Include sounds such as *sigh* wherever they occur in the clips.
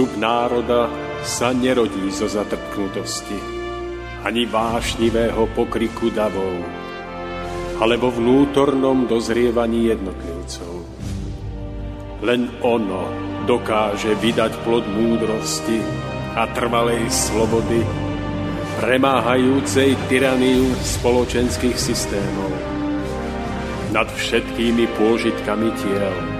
Zostup národa sa nerodí zo zatrpknutosti, ani vášnivého pokriku davov, alebo vnútornom dozrievaní jednotlivcov. Len ono dokáže vydať plod múdrosti a trvalej slobody, premáhajúcej tyraniu spoločenských systémov nad všetkými pôžitkami tiel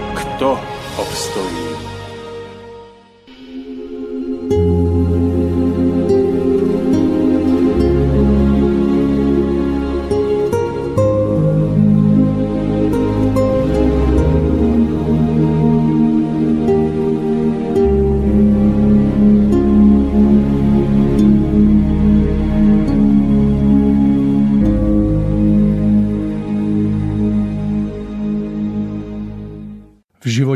kto obstojí.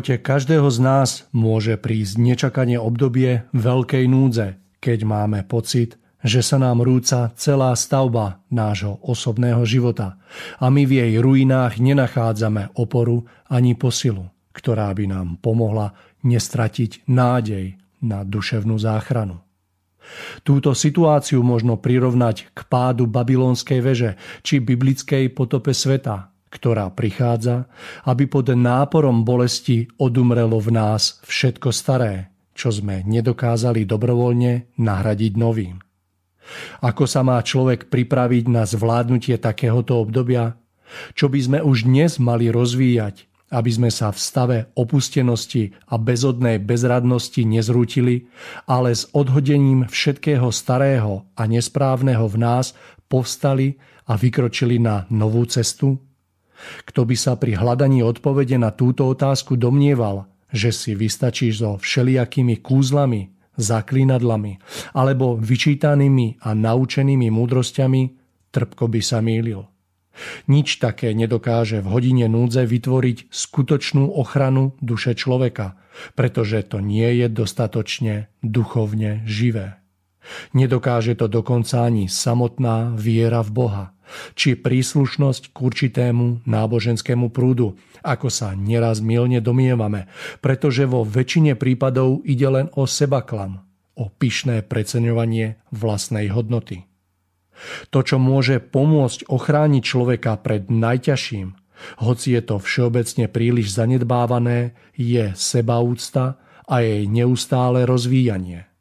Živote každého z nás môže prísť nečakanie obdobie veľkej núdze, keď máme pocit, že sa nám rúca celá stavba nášho osobného života a my v jej ruinách nenachádzame oporu ani posilu, ktorá by nám pomohla nestratiť nádej na duševnú záchranu. Túto situáciu možno prirovnať k pádu babylonskej veže či biblickej potope sveta, ktorá prichádza, aby pod náporom bolesti odumrelo v nás všetko staré, čo sme nedokázali dobrovoľne nahradiť novým. Ako sa má človek pripraviť na zvládnutie takéhoto obdobia? Čo by sme už dnes mali rozvíjať, aby sme sa v stave opustenosti a bezodnej bezradnosti nezrútili, ale s odhodením všetkého starého a nesprávneho v nás povstali a vykročili na novú cestu? Kto by sa pri hľadaní odpovede na túto otázku domnieval, že si vystačíš so všelijakými kúzlami, zaklínadlami alebo vyčítanými a naučenými múdrosťami, trpko by sa mýlil. Nič také nedokáže v hodine núdze vytvoriť skutočnú ochranu duše človeka, pretože to nie je dostatočne duchovne živé. Nedokáže to dokonca ani samotná viera v Boha či príslušnosť k určitému náboženskému prúdu, ako sa neraz milne domievame, pretože vo väčšine prípadov ide len o sebaklam, o pyšné preceňovanie vlastnej hodnoty. To, čo môže pomôcť ochrániť človeka pred najťažším, hoci je to všeobecne príliš zanedbávané, je sebaúcta a jej neustále rozvíjanie –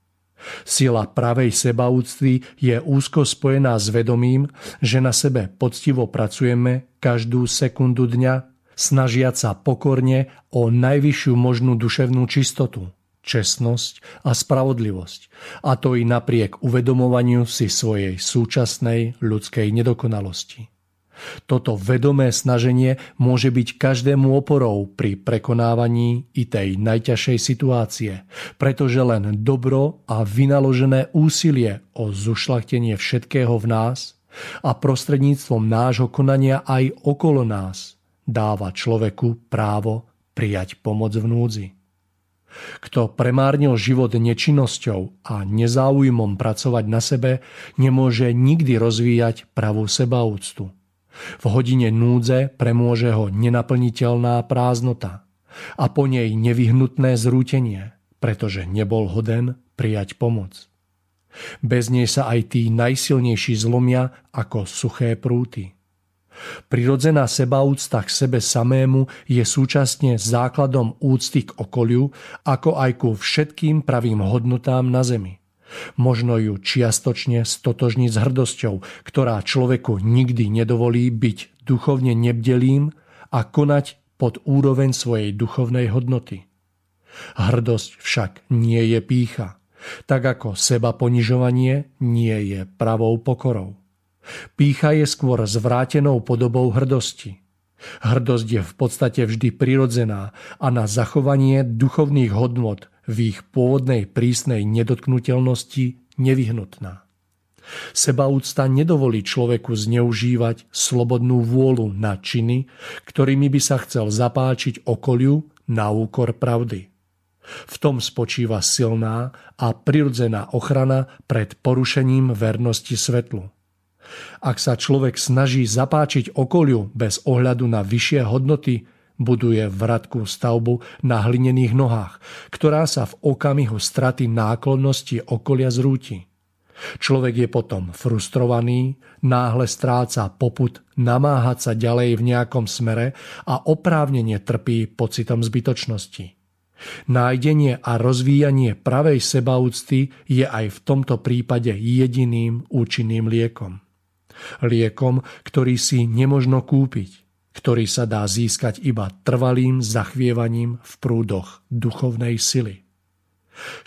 Sila pravej sebaúcty je úzko spojená s vedomím, že na sebe poctivo pracujeme každú sekundu dňa, snažiať sa pokorne o najvyššiu možnú duševnú čistotu, čestnosť a spravodlivosť, a to i napriek uvedomovaniu si svojej súčasnej ľudskej nedokonalosti. Toto vedomé snaženie môže byť každému oporou pri prekonávaní i tej najťažšej situácie, pretože len dobro a vynaložené úsilie o zušlachtenie všetkého v nás a prostredníctvom nášho konania aj okolo nás dáva človeku právo prijať pomoc v núdzi. Kto premárnil život nečinnosťou a nezáujmom pracovať na sebe, nemôže nikdy rozvíjať pravú sebaúctu. V hodine núdze premôže ho nenaplniteľná prázdnota a po nej nevyhnutné zrútenie, pretože nebol hoden prijať pomoc. Bez nej sa aj tí najsilnejší zlomia ako suché prúty. Prirodzená sebaúcta k sebe samému je súčasne základom úcty k okoliu, ako aj ku všetkým pravým hodnotám na zemi. Možno ju čiastočne stotožniť s hrdosťou, ktorá človeku nikdy nedovolí byť duchovne nebdelým a konať pod úroveň svojej duchovnej hodnoty. Hrdosť však nie je pícha, tak ako seba ponižovanie nie je pravou pokorou. Pícha je skôr zvrátenou podobou hrdosti. Hrdosť je v podstate vždy prirodzená a na zachovanie duchovných hodnot v ich pôvodnej prísnej nedotknutelnosti nevyhnutná. Sebaúcta nedovolí človeku zneužívať slobodnú vôľu na činy, ktorými by sa chcel zapáčiť okoliu na úkor pravdy. V tom spočíva silná a prirodzená ochrana pred porušením vernosti svetlu. Ak sa človek snaží zapáčiť okoliu bez ohľadu na vyššie hodnoty, buduje vratku stavbu na hlinených nohách, ktorá sa v okamihu straty náklonnosti okolia zrúti. Človek je potom frustrovaný, náhle stráca poput namáhať sa ďalej v nejakom smere a oprávnene trpí pocitom zbytočnosti. Nájdenie a rozvíjanie pravej sebaúcty je aj v tomto prípade jediným účinným liekom. Liekom, ktorý si nemožno kúpiť, ktorý sa dá získať iba trvalým zachvievaním v prúdoch duchovnej sily.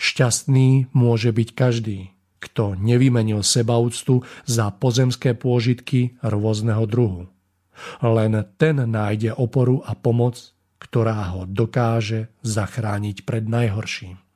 Šťastný môže byť každý, kto nevymenil sebaúctu za pozemské pôžitky rôzneho druhu. Len ten nájde oporu a pomoc, ktorá ho dokáže zachrániť pred najhorším.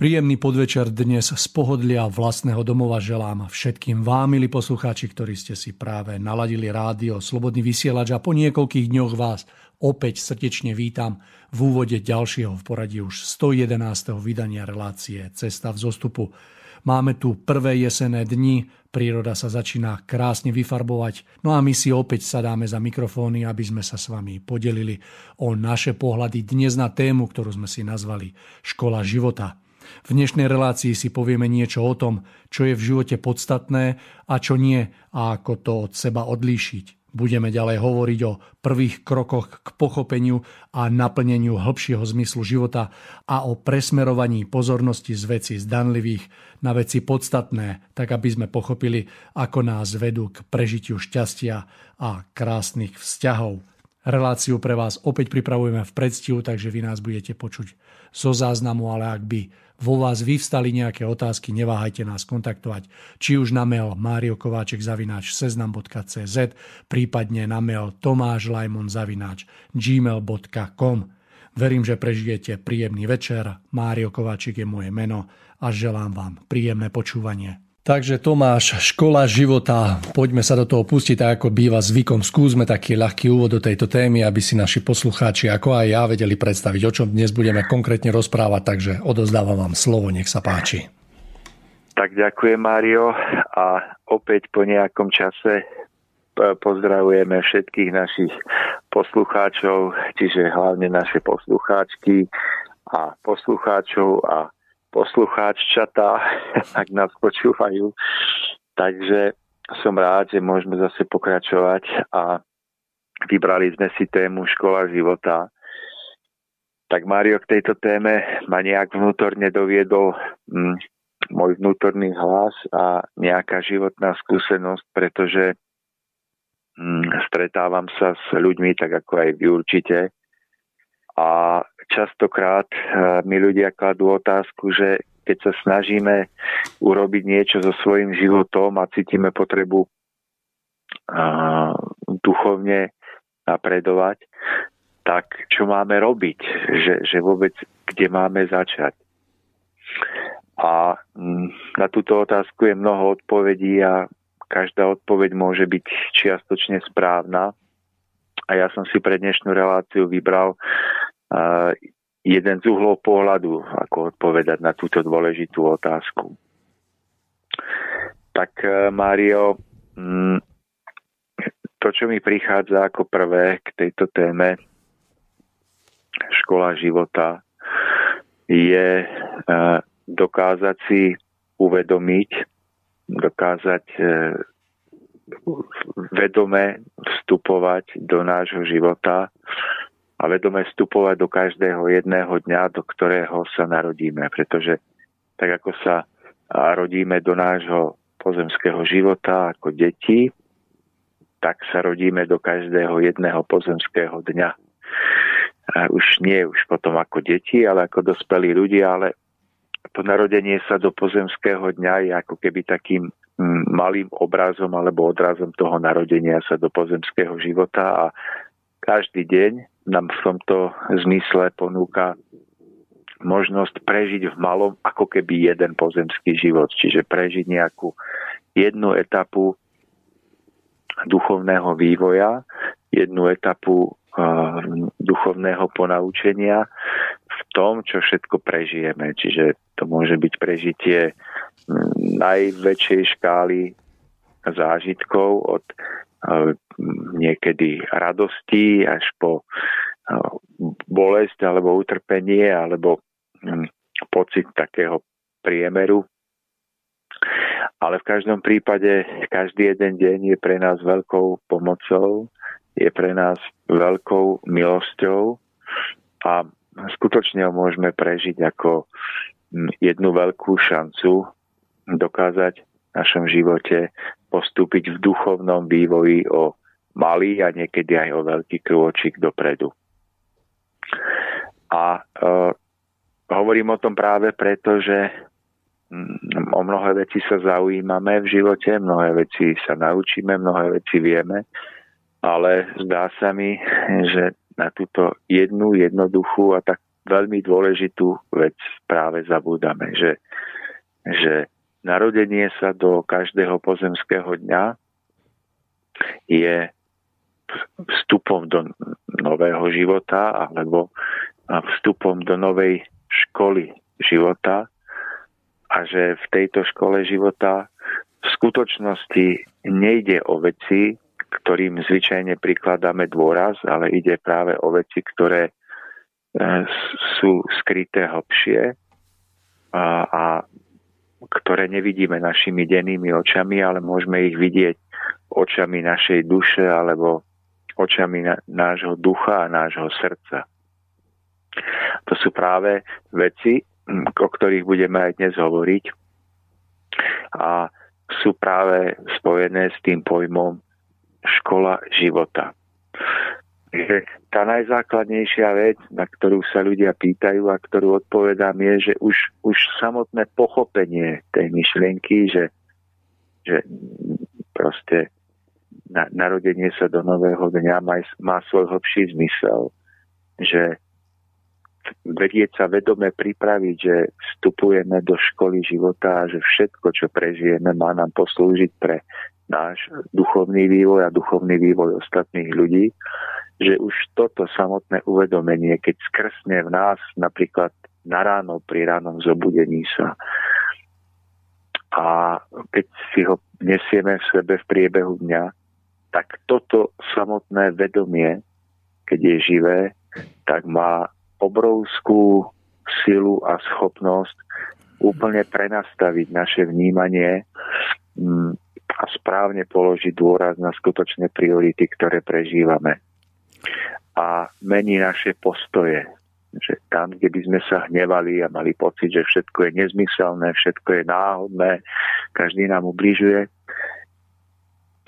Príjemný podvečer dnes z pohodlia vlastného domova želám všetkým vám, milí poslucháči, ktorí ste si práve naladili rádio Slobodný vysielač a po niekoľkých dňoch vás opäť srdečne vítam v úvode ďalšieho v poradí už 111. vydania relácie Cesta v zostupu. Máme tu prvé jesené dni, príroda sa začína krásne vyfarbovať, no a my si opäť sadáme za mikrofóny, aby sme sa s vami podelili o naše pohľady dnes na tému, ktorú sme si nazvali Škola života. V dnešnej relácii si povieme niečo o tom, čo je v živote podstatné a čo nie a ako to od seba odlíšiť. Budeme ďalej hovoriť o prvých krokoch k pochopeniu a naplneniu hĺbšieho zmyslu života a o presmerovaní pozornosti z veci zdanlivých na veci podstatné, tak aby sme pochopili, ako nás vedú k prežitiu šťastia a krásnych vzťahov. Reláciu pre vás opäť pripravujeme v predstihu, takže vy nás budete počuť zo záznamu, ale ak by vo vás vyvstali nejaké otázky, neváhajte nás kontaktovať, či už na mail mariokováček zavináč seznam.cz, prípadne na mail tomášlajmon zavináč gmail.com. Verím, že prežijete príjemný večer. Mário Kováčik je moje meno a želám vám príjemné počúvanie. Takže Tomáš, škola života, poďme sa do toho pustiť, tak ako býva zvykom. Skúsme taký ľahký úvod do tejto témy, aby si naši poslucháči, ako aj ja, vedeli predstaviť, o čom dnes budeme konkrétne rozprávať, takže odozdávam vám slovo, nech sa páči. Tak ďakujem, Mário, a opäť po nejakom čase pozdravujeme všetkých našich poslucháčov, čiže hlavne naše poslucháčky a poslucháčov a poslucháččatá, *laughs* ak nás počúvajú. Takže som rád, že môžeme zase pokračovať a vybrali sme si tému Škola života. Tak Mário k tejto téme ma nejak vnútorne doviedol hm, môj vnútorný hlas a nejaká životná skúsenosť, pretože hm, stretávam sa s ľuďmi, tak ako aj vy určite, a častokrát eh, mi ľudia kladú otázku, že keď sa snažíme urobiť niečo so svojím životom a cítime potrebu uh, duchovne napredovať, tak čo máme robiť? Že, že vôbec kde máme začať? A mm, na túto otázku je mnoho odpovedí a každá odpoveď môže byť čiastočne správna. A ja som si pre dnešnú reláciu vybral jeden z uhlov pohľadu, ako odpovedať na túto dôležitú otázku. Tak e, Mário, mm, to, čo mi prichádza ako prvé k tejto téme škola života, je e, dokázať si uvedomiť, dokázať e, vedome vstupovať do nášho života a vedome vstupovať do každého jedného dňa, do ktorého sa narodíme. Pretože tak ako sa rodíme do nášho pozemského života ako deti, tak sa rodíme do každého jedného pozemského dňa. A už nie už potom ako deti, ale ako dospelí ľudia, ale to narodenie sa do pozemského dňa je ako keby takým malým obrazom alebo odrazom toho narodenia sa do pozemského života a každý deň nám v tomto zmysle ponúka možnosť prežiť v malom ako keby jeden pozemský život, čiže prežiť nejakú jednu etapu duchovného vývoja, jednu etapu duchovného ponaučenia v tom, čo všetko prežijeme. Čiže to môže byť prežitie najväčšej škály zážitkov od niekedy radosti až po uh, bolesť alebo utrpenie alebo um, pocit takého priemeru. Ale v každom prípade každý jeden deň je pre nás veľkou pomocou, je pre nás veľkou milosťou a skutočne ho môžeme prežiť ako jednu veľkú šancu dokázať v našom živote postúpiť v duchovnom vývoji o malý a niekedy aj o veľký krôčik dopredu. A e, hovorím o tom práve preto, že Mm, o mnohé veci sa zaujímame v živote, mnohé veci sa naučíme, mnohé veci vieme, ale zdá sa mi, že na túto jednu jednoduchú a tak veľmi dôležitú vec práve zabúdame, že, že narodenie sa do každého pozemského dňa je vstupom do nového života alebo vstupom do novej školy života, a že v tejto škole života v skutočnosti nejde o veci, ktorým zvyčajne prikladáme dôraz, ale ide práve o veci, ktoré e, sú skryté hlbšie. A, a ktoré nevidíme našimi dennými očami, ale môžeme ich vidieť očami našej duše alebo očami nášho ducha a nášho srdca. To sú práve veci, o ktorých budeme aj dnes hovoriť. A sú práve spojené s tým pojmom škola života. Takže tá najzákladnejšia vec, na ktorú sa ľudia pýtajú a ktorú odpovedám je, že už, už samotné pochopenie tej myšlienky, že, že proste na, narodenie sa do nového dňa má, má svoj hlbší zmysel, že vedieť sa vedome pripraviť, že vstupujeme do školy života a že všetko, čo prežijeme, má nám poslúžiť pre náš duchovný vývoj a duchovný vývoj ostatných ľudí, že už toto samotné uvedomenie, keď skrsne v nás napríklad na ráno pri ránom zobudení sa. A keď si ho nesieme v sebe v priebehu dňa, tak toto samotné vedomie, keď je živé, tak má obrovskú silu a schopnosť úplne prenastaviť naše vnímanie mm, a správne položiť dôraz na skutočné priority, ktoré prežívame. A mení naše postoje. Že tam, kde by sme sa hnevali a mali pocit, že všetko je nezmyselné, všetko je náhodné, každý nám ubližuje,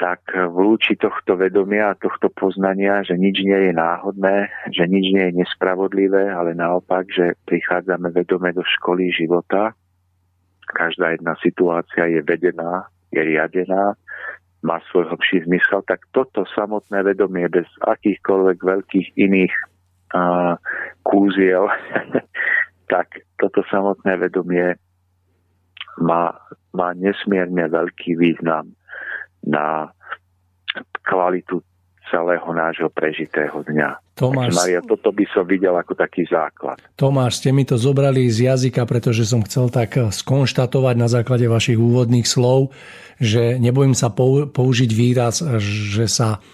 tak vlúči tohto vedomia a tohto poznania, že nič nie je náhodné, že nič nie je nespravodlivé, ale naopak, že prichádzame vedome do školy života. Každá jedna situácia je vedená, je riadená, má svoj hlbší zmysel, tak toto samotné vedomie bez akýchkoľvek veľkých iných uh, kúziel, *laughs* tak toto samotné vedomie má, má nesmierne veľký význam na kvalitu celého nášho prežitého dňa. Tomáš, Maria, toto by som videl ako taký základ. Tomáš, ste mi to zobrali z jazyka, pretože som chcel tak skonštatovať na základe vašich úvodných slov, že nebojím sa použiť výraz, že sa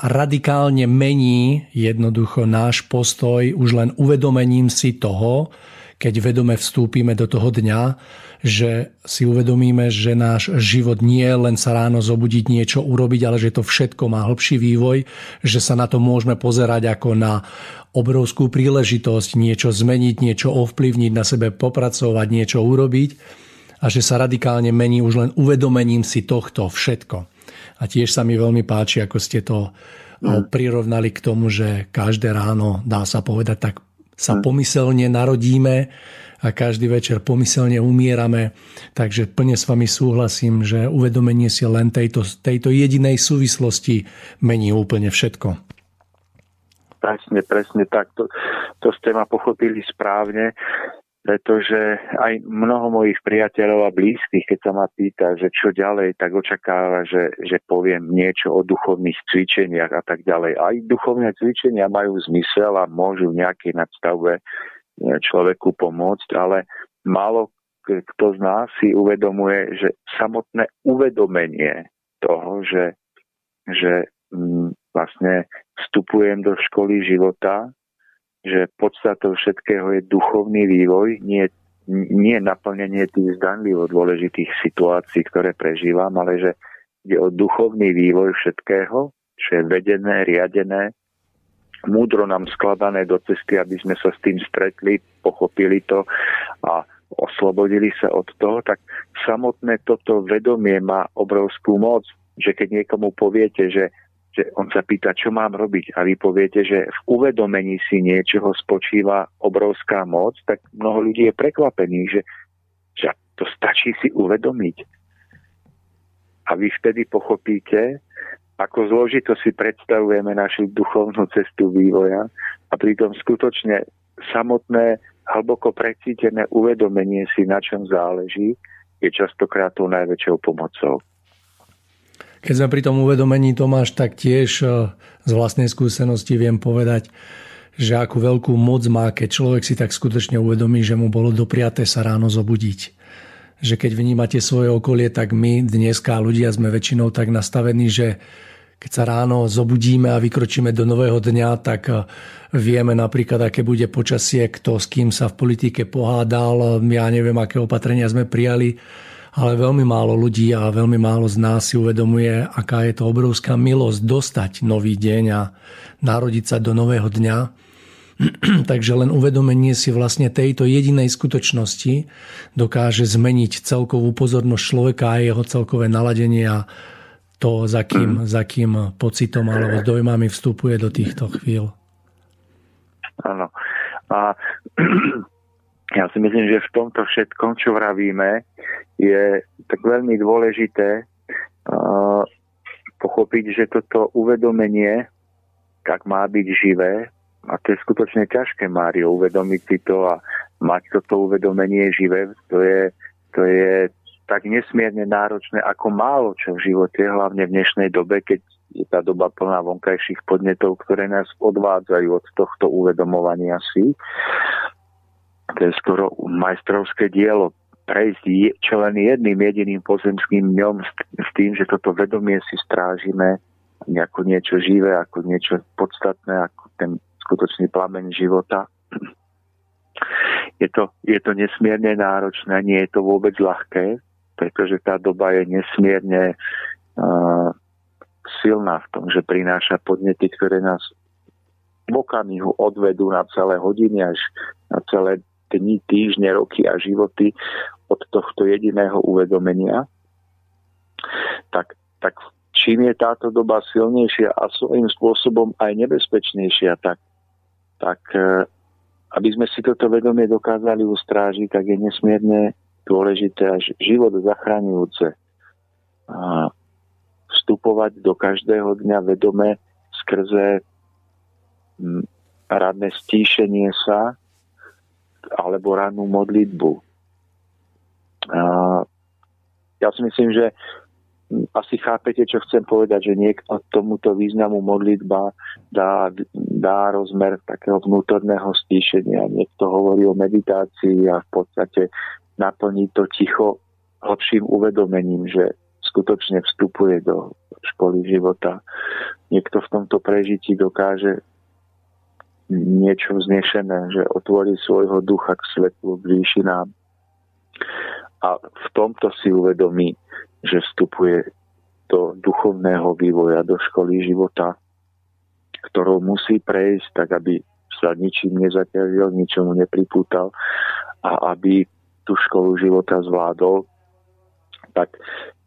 radikálne mení jednoducho náš postoj už len uvedomením si toho, keď vedome vstúpime do toho dňa, že si uvedomíme, že náš život nie je len sa ráno zobudiť, niečo urobiť, ale že to všetko má hĺbší vývoj, že sa na to môžeme pozerať ako na obrovskú príležitosť niečo zmeniť, niečo ovplyvniť, na sebe popracovať, niečo urobiť a že sa radikálne mení už len uvedomením si tohto všetko. A tiež sa mi veľmi páči, ako ste to mm. prirovnali k tomu, že každé ráno, dá sa povedať, tak sa mm. pomyselne narodíme a každý večer pomyselne umierame. Takže plne s vami súhlasím, že uvedomenie si len tejto, tejto jedinej súvislosti mení úplne všetko. Presne, presne tak. To, to ste ma pochopili správne, pretože aj mnoho mojich priateľov a blízkych, keď sa ma pýta, že čo ďalej, tak očakáva, že, že poviem niečo o duchovných cvičeniach a tak ďalej. Aj duchovné cvičenia majú zmysel a môžu v nejakej nadstavbe e, človeku pomôcť, ale málo kto z nás si uvedomuje, že samotné uvedomenie toho, že, že mm, vlastne vstupujem do školy života, že podstatou všetkého je duchovný vývoj, nie, nie naplnenie tých zdanlivo dôležitých situácií, ktoré prežívam, ale že ide o duchovný vývoj všetkého, čo je vedené, riadené, múdro nám skladané do cesty, aby sme sa s tým stretli, pochopili to a oslobodili sa od toho, tak samotné toto vedomie má obrovskú moc, že keď niekomu poviete, že, že on sa pýta, čo mám robiť a vy poviete, že v uvedomení si niečoho spočíva obrovská moc, tak mnoho ľudí je prekvapených, že, že to stačí si uvedomiť. A vy vtedy pochopíte, ako zložito si predstavujeme našu duchovnú cestu vývoja a pritom skutočne samotné hlboko precítené uvedomenie si, na čom záleží, je častokrát tou najväčšou pomocou. Keď sme pri tom uvedomení, Tomáš, tak tiež e, z vlastnej skúsenosti viem povedať, že akú veľkú moc má, keď človek si tak skutočne uvedomí, že mu bolo dopriaté sa ráno zobudiť. Že keď vnímate svoje okolie, tak my dneska ľudia sme väčšinou tak nastavení, že keď sa ráno zobudíme a vykročíme do nového dňa, tak eh, vieme napríklad, aké bude počasie, kto s kým sa v politike pohádal, ja neviem, aké opatrenia sme prijali, ale veľmi málo ľudí a veľmi málo z nás si uvedomuje, aká je to obrovská milosť dostať nový deň a narodiť sa do nového dňa. *clears throat* Takže len uvedomenie si vlastne tejto jedinej skutočnosti dokáže zmeniť celkovú pozornosť človeka a jeho celkové naladenie a to, za kým, za kým pocitom alebo dojmami vstupuje do týchto chvíľ. Áno. A *clears throat* ja si myslím, že v tomto všetkom, čo vravíme, je tak veľmi dôležité uh, pochopiť, že toto uvedomenie, tak má byť živé, a to je skutočne ťažké, Mário, uvedomiť si to a mať toto uvedomenie živé, to je, to je tak nesmierne náročné ako málo čo v živote, hlavne v dnešnej dobe, keď je tá doba plná vonkajších podnetov, ktoré nás odvádzajú od tohto uvedomovania si. To je skoro majstrovské dielo prejsť čo len jedným jediným pozemským dňom s tým, že toto vedomie si strážime ako niečo živé, ako niečo podstatné, ako ten skutočný plameň života. Je to, je to nesmierne náročné, nie je to vôbec ľahké, pretože tá doba je nesmierne uh, silná v tom, že prináša podnety, ktoré nás v okamihu odvedú na celé hodiny až na celé dni, týždne, roky a životy od tohto jediného uvedomenia, tak, tak čím je táto doba silnejšia a svojím spôsobom aj nebezpečnejšia, tak, tak uh, aby sme si toto vedomie dokázali ustrážiť, tak je nesmierne dôležité až život zachraňujúce. Vstupovať do každého dňa vedome skrze radné stíšenie sa alebo rannú modlitbu. Ja si myslím, že asi chápete, čo chcem povedať, že niekto tomuto významu modlitba dá, dá rozmer takého vnútorného stíšenia. Niekto hovorí o meditácii a v podstate naplní to ticho hlbším uvedomením, že skutočne vstupuje do školy života. Niekto v tomto prežití dokáže niečo vznešené, že otvorí svojho ducha k svetlu, k výšinám. A v tomto si uvedomí, že vstupuje do duchovného vývoja, do školy života, ktorou musí prejsť, tak aby sa ničím nezaťažil, ničomu nepripútal a aby tú školu života zvládol, tak,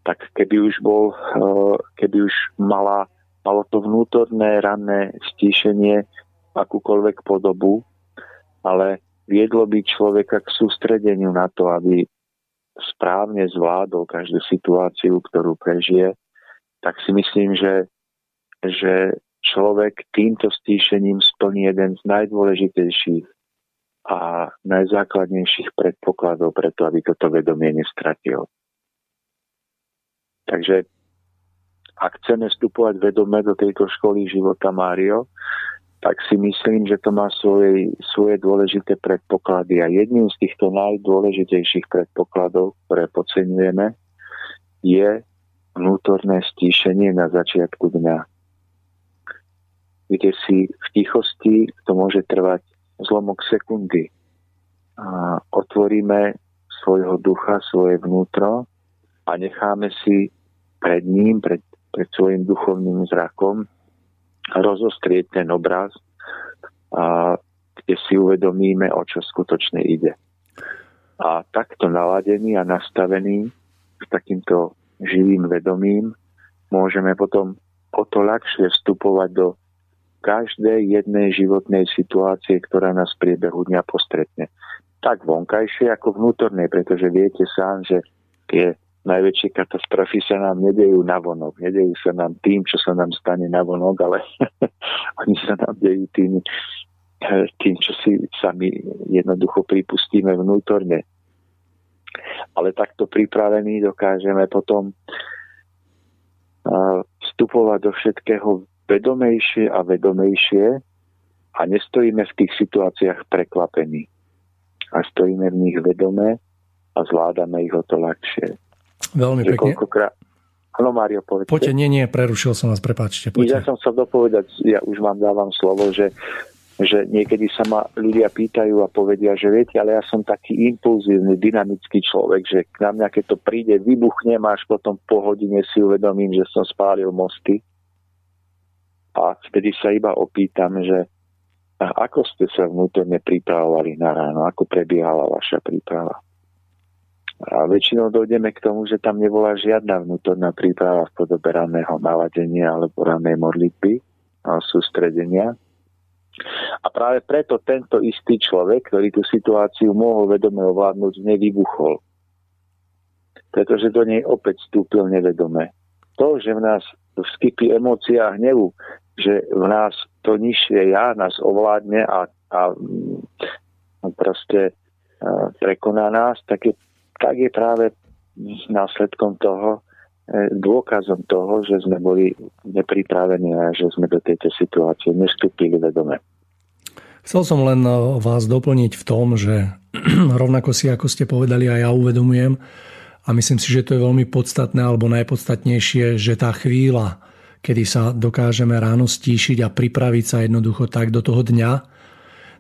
tak keby už bol, eh, keby už mala, malo to vnútorné ranné stíšenie akúkoľvek podobu, ale viedlo by človeka k sústredeniu na to, aby správne zvládol každú situáciu, ktorú prežije, tak si myslím, že, že človek týmto stíšením splní jeden z najdôležitejších a najzákladnejších predpokladov preto, aby toto vedomie nestratil. Takže ak chceme vstupovať vedome do tejto školy života Mário, tak si myslím, že to má svoje, svoje dôležité predpoklady. A jedným z týchto najdôležitejších predpokladov, ktoré podceňujeme, je vnútorné stíšenie na začiatku dňa. Kde si v tichosti to môže trvať zlomok sekundy. A otvoríme svojho ducha, svoje vnútro a necháme si pred ním, pred, pred svojim duchovným zrakom rozostrieť ten obraz, a, kde si uvedomíme, o čo skutočne ide. A takto naladený a nastavený s takýmto živým vedomím môžeme potom o to ľahšie vstupovať do každej jednej životnej situácie, ktorá nás v priebehu dňa postretne. Tak vonkajšie ako vnútornej, pretože viete sám, že tie najväčšie katastrofy sa nám nedejú na vonok. Nedejú sa nám tým, čo sa nám stane na vonok, ale *laughs* oni sa nám dejú tým, tým, čo si sami jednoducho pripustíme vnútorne. Ale takto pripravení dokážeme potom vstupovať do všetkého vedomejšie a vedomejšie a nestojíme v tých situáciách prekvapení. A stojíme v nich vedome a zvládame ich o to ľahšie. Veľmi že pekne. Áno, Mário, povedzte. Poďte, nie, nie, prerušil som vás, prepáčte. Poďte. Ja som chcel dopovedať, ja už vám dávam slovo, že, že niekedy sa ma ľudia pýtajú a povedia, že viete, ale ja som taký impulzívny, dynamický človek, že na mňa, keď to príde, vybuchne, až potom po hodine si uvedomím, že som spálil mosty a vtedy sa iba opýtam, že ako ste sa vnútorne pripravovali na ráno, ako prebiehala vaša príprava. A väčšinou dojdeme k tomu, že tam nebola žiadna vnútorná príprava v podobe raného naladenia alebo ranej modlitby a sústredenia. A práve preto tento istý človek, ktorý tú situáciu mohol vedome ovládnuť, nevybuchol. Pretože do nej opäť vstúpil nevedome. To, že v nás vskypí emócia hnevu, že v nás to nižšie ja nás ovládne a, a, a proste a prekoná nás, tak je, tak je práve následkom toho, e, dôkazom toho, že sme boli nepripravení a že sme do tejto situácie nestúpili vedome. Chcel som len e, vás doplniť v tom, že *clears throat* rovnako si, ako ste povedali, aj ja uvedomujem a myslím si, že to je veľmi podstatné alebo najpodstatnejšie, že tá chvíľa, kedy sa dokážeme ráno stíšiť a pripraviť sa jednoducho tak do toho dňa,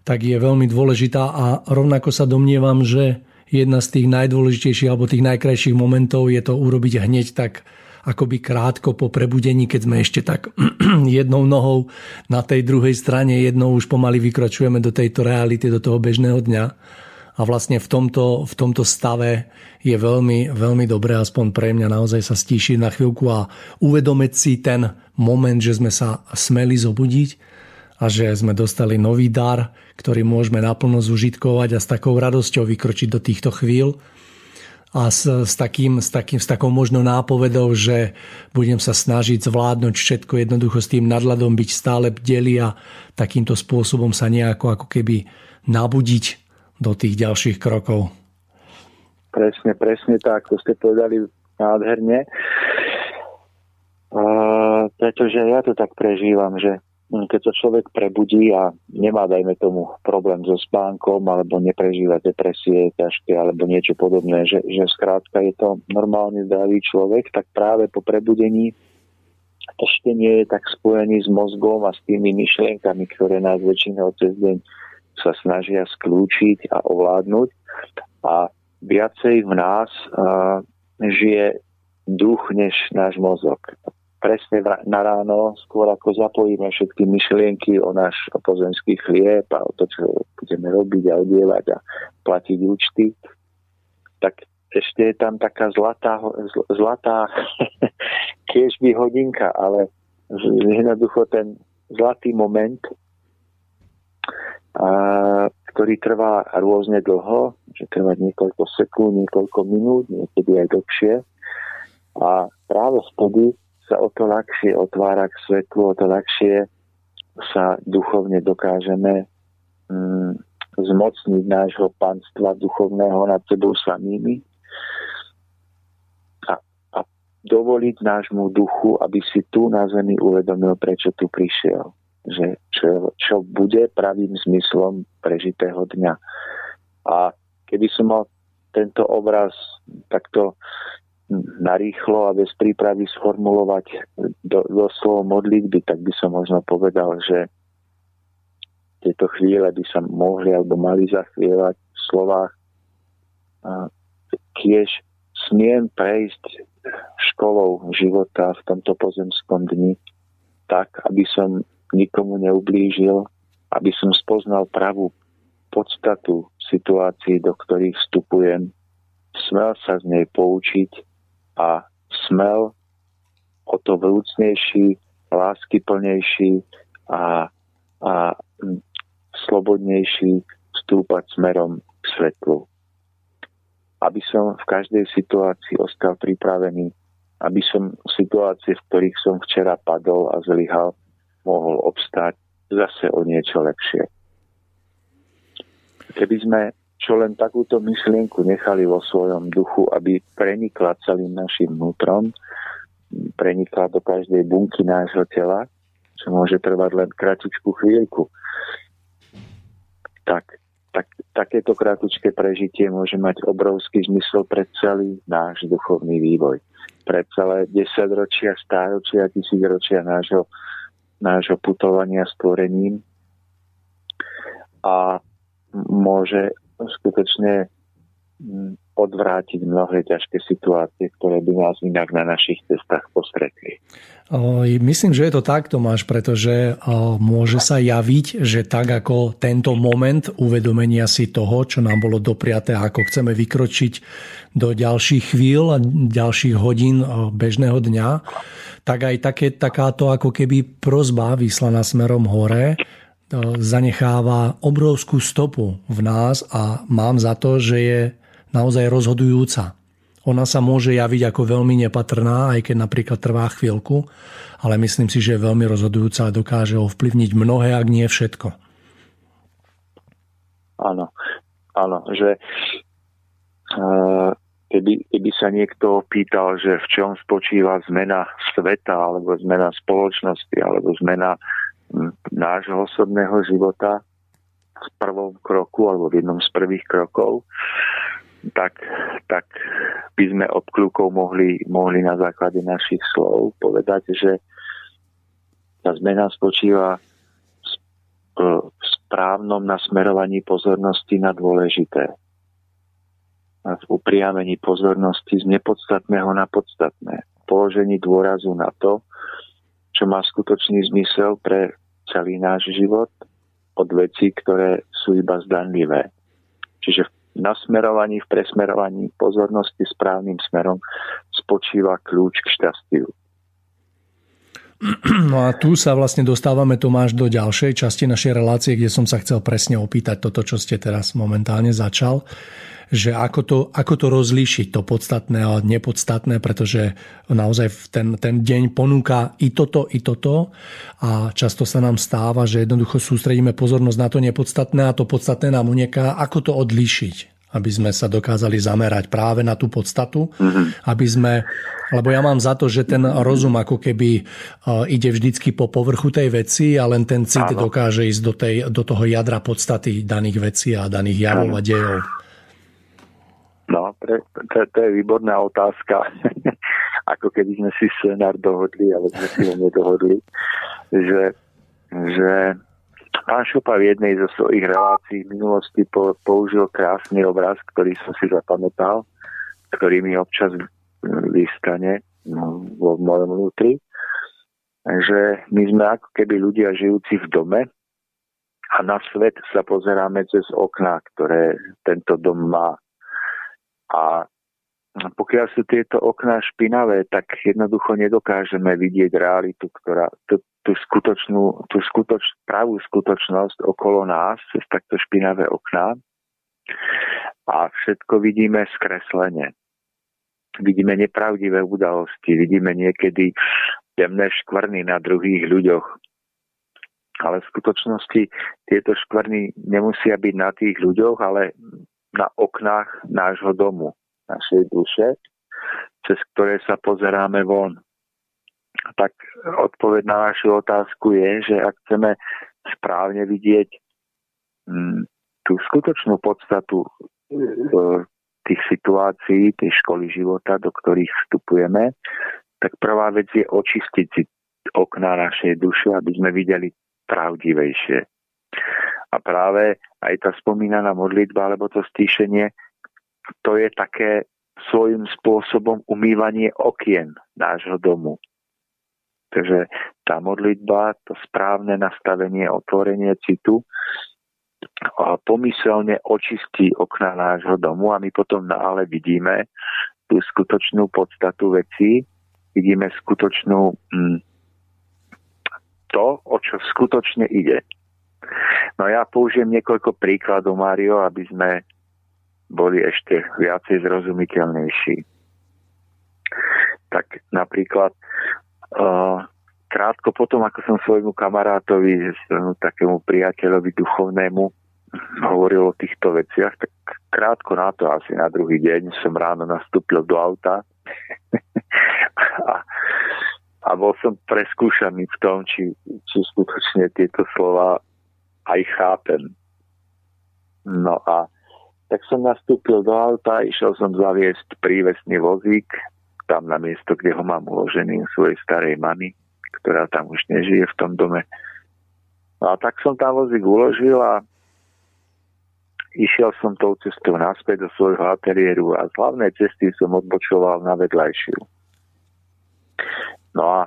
tak je veľmi dôležitá a rovnako sa domnievam, že jedna z tých najdôležitejších alebo tých najkrajších momentov je to urobiť hneď tak akoby krátko po prebudení, keď sme ešte tak *clears throat* jednou nohou na tej druhej strane, jednou už pomaly vykračujeme do tejto reality, do toho bežného dňa. A vlastne v tomto, v tomto stave je veľmi, veľmi dobré, aspoň pre mňa naozaj sa stíšiť na chvíľku a uvedomiť si ten moment, že sme sa smeli zobudiť a že sme dostali nový dar, ktorý môžeme naplno zužitkovať a s takou radosťou vykročiť do týchto chvíľ a s, s, takým, s, takým, s takou možnou nápovedou, že budem sa snažiť zvládnuť všetko jednoducho s tým nadladom, byť stále bdeli a takýmto spôsobom sa nejako ako keby nabudiť do tých ďalších krokov. Presne, presne tak, to ste povedali nádherne. Uh, pretože ja to tak prežívam, že keď sa človek prebudí a nemá, dajme tomu, problém so spánkom alebo neprežíva depresie ťažké alebo niečo podobné, že, že skrátka je to normálne zdravý človek, tak práve po prebudení ešte nie je tak spojený s mozgom a s tými myšlienkami, ktoré nás väčšinou cez deň sa snažia skľúčiť a ovládnuť a viacej v nás uh, žije duch než náš mozog. Presne na ráno, skôr ako zapojíme všetky myšlienky o náš pozemský chlieb a o to, čo budeme robiť a odievať a platiť účty, tak ešte je tam taká zlatá, zlatá *laughs* kiežby hodinka, ale jednoducho ten zlatý moment a, ktorý trvá rôzne dlho, že trvá niekoľko sekúnd, niekoľko minút, niekedy aj dlhšie. A práve vtedy sa o to ľahšie otvára k svetlu, o to ľahšie sa duchovne dokážeme mm, zmocniť nášho panstva duchovného nad sebou samými a, a dovoliť nášmu duchu, aby si tu na zemi uvedomil, prečo tu prišiel. Že čo, čo bude pravým zmyslom prežitého dňa. A keby som mal tento obraz takto narýchlo a bez prípravy sformulovať do, do slov modlitby, tak by som možno povedal, že tieto chvíle by sa mohli alebo mali zachvievať v slovách. Kiež smiem prejsť školou života v tomto pozemskom dni tak, aby som nikomu neublížil, aby som spoznal pravú podstatu situácií, do ktorých vstupujem, smel sa z nej poučiť a smel o to vrúcnejší, láskyplnejší a, a slobodnejší vstúpať smerom k svetlu. Aby som v každej situácii ostal pripravený, aby som situácii, v ktorých som včera padol a zlyhal, mohol obstáť zase o niečo lepšie. Keby sme čo len takúto myšlienku nechali vo svojom duchu, aby prenikla celým našim vnútrom, prenikla do každej bunky nášho tela, čo môže trvať len kratičku chvíľku, tak, tak takéto kratučké prežitie môže mať obrovský zmysel pre celý náš duchovný vývoj. Pre celé desaťročia, stáročia, tisícročia nášho, nášho putovania stvorením a môže skutočne mm, odvrátiť mnohé ťažké situácie, ktoré by nás inak na našich cestách postretli. Myslím, že je to tak, Tomáš, pretože môže sa javiť, že tak ako tento moment uvedomenia si toho, čo nám bolo dopriaté, ako chceme vykročiť do ďalších chvíľ a ďalších hodín bežného dňa, tak aj také, takáto ako keby prozba vyslaná smerom hore zanecháva obrovskú stopu v nás a mám za to, že je naozaj rozhodujúca. Ona sa môže javiť ako veľmi nepatrná, aj keď napríklad trvá chvíľku, ale myslím si, že je veľmi rozhodujúca a dokáže ovplyvniť mnohé, ak nie všetko. Áno, áno, že uh, keby, keby sa niekto pýtal, že v čom spočíva zmena sveta, alebo zmena spoločnosti, alebo zmena nášho osobného života v prvom kroku alebo v jednom z prvých krokov, tak, tak by sme obklúkov mohli, mohli na základe našich slov povedať, že tá zmena spočíva v správnom nasmerovaní pozornosti na dôležité. V upriamení pozornosti z nepodstatného na podstatné. Položení dôrazu na to, čo má skutočný zmysel pre celý náš život od vecí, ktoré sú iba zdanlivé. Čiže v nasmerovaní, v presmerovaní pozornosti správnym smerom spočíva kľúč k šťastiu. *clears throat* No a tu sa vlastne dostávame, Tomáš, do ďalšej časti našej relácie, kde som sa chcel presne opýtať toto, čo ste teraz momentálne začal že ako to, ako to rozlíšiť, to podstatné a nepodstatné, pretože naozaj ten, ten deň ponúka i toto, i toto. A často sa nám stáva, že jednoducho sústredíme pozornosť na to nepodstatné a to podstatné nám unieká, ako to odlíšiť aby sme sa dokázali zamerať práve na tú podstatu, mm-hmm. aby sme, lebo ja mám za to, že ten rozum ako keby uh, ide vždycky po povrchu tej veci a len ten cit Áno. dokáže ísť do, tej, do toho jadra podstaty daných vecí a daných javov Áno. a dejov. No, pre, to, to je výborná otázka. *laughs* Ako keby sme si scenár dohodli, ale sme si ho nedohodli. Že, že pán Šupa v jednej zo svojich relácií v minulosti po, použil krásny obraz, ktorý som si zapamätal, ktorý mi občas vystane no, vo mojom vnútri. Že my sme ako keby ľudia žijúci v dome a na svet sa pozeráme cez okná, ktoré tento dom má a pokiaľ sú tieto okná špinavé, tak jednoducho nedokážeme vidieť realitu, ktorá, tú, skutočnú, tú skutoč, pravú skutočnosť okolo nás cez takto špinavé okná a všetko vidíme skreslene. Vidíme nepravdivé udalosti, vidíme niekedy temné škvrny na druhých ľuďoch. Ale v skutočnosti tieto škvrny nemusia byť na tých ľuďoch, ale na oknách nášho domu, našej duše, cez ktoré sa pozeráme von. Tak odpoveď na našu otázku je, že ak chceme správne vidieť mm, tú skutočnú podstatu e, tých situácií, tej školy života, do ktorých vstupujeme, tak prvá vec je očistiť si okná našej duše, aby sme videli pravdivejšie. A práve aj tá spomínaná modlitba alebo to stíšenie, to je také svojím spôsobom umývanie okien nášho domu. Takže tá modlitba, to správne nastavenie, otvorenie citu pomyselne očistí okna nášho domu a my potom nále vidíme tú skutočnú podstatu veci, vidíme skutočnú mm, to, o čo skutočne ide. No ja použijem niekoľko príkladov, Mário, aby sme boli ešte viacej zrozumiteľnejší. Tak napríklad krátko potom, ako som svojmu kamarátovi, takému priateľovi duchovnému, hovoril o týchto veciach, tak krátko na to, asi na druhý deň, som ráno nastúpil do auta *laughs* a a bol som preskúšaný v tom, či, či skutočne tieto slova aj chápem. No a tak som nastúpil do auta, išiel som zaviesť prívesný vozík tam na miesto, kde ho mám uložený svojej starej mamy, ktorá tam už nežije v tom dome. No a tak som tam vozík uložil a išiel som tou cestou naspäť do svojho ateliéru a z hlavnej cesty som odbočoval na vedľajšiu. No a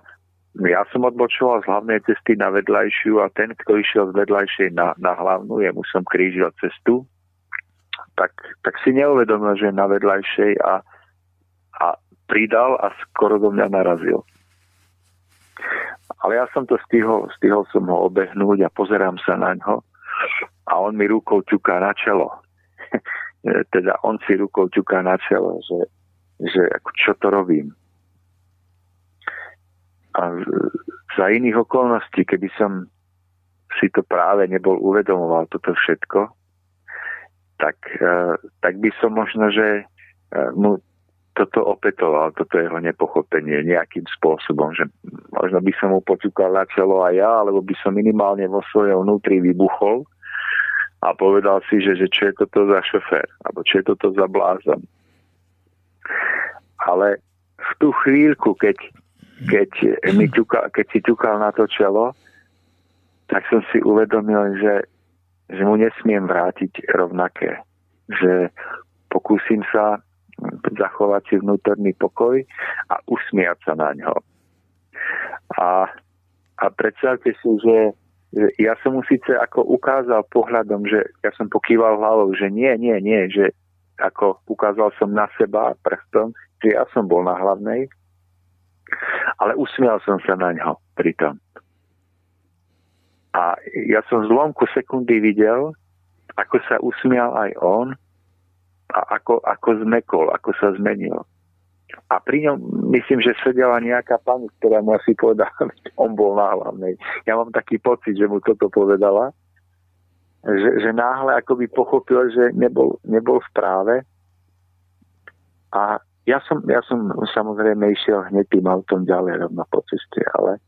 ja som odbočoval z hlavnej cesty na vedľajšiu a ten, kto išiel z vedľajšej na, na hlavnú, jemu som krížil cestu, tak, tak si neuvedomil, že je na vedľajšej a, a pridal a skoro do mňa narazil. Ale ja som to stihol, stihol som ho obehnúť a pozerám sa na ňo a on mi rukou ťuká na čelo. *laughs* teda on si rukou ťuká na čelo, že, že ako, čo to robím a za iných okolností, keby som si to práve nebol uvedomoval, toto všetko, tak, e, tak by som možno, že e, mu toto opetoval, toto jeho nepochopenie nejakým spôsobom, že možno by som mu počúkal na čelo aj ja, alebo by som minimálne vo svojom vnútri vybuchol a povedal si, že, že čo je toto za šofér, alebo čo je toto za blázon. Ale v tú chvíľku, keď keď, mi ťukal, keď si ťukal na to čelo, tak som si uvedomil, že, že mu nesmiem vrátiť rovnaké. Že pokúsim sa zachovať si vnútorný pokoj a usmiať sa na ňo. A, a predstavte si, že, ja som mu síce ako ukázal pohľadom, že ja som pokýval hlavou, že nie, nie, nie, že ako ukázal som na seba prstom, že ja som bol na hlavnej ale usmial som sa na ňo pritom. A ja som z lomku sekundy videl, ako sa usmial aj on a ako, ako zmekol, ako sa zmenil. A pri ňom myslím, že sedela nejaká pani, ktorá mu asi povedala, *laughs* že on bol na hlavnej. Ja mám taký pocit, že mu toto povedala, že, že náhle akoby pochopil, že nebol, nebol v práve a ja som, ja som samozrejme išiel hneď tým autom ďalej rovno po ceste, ale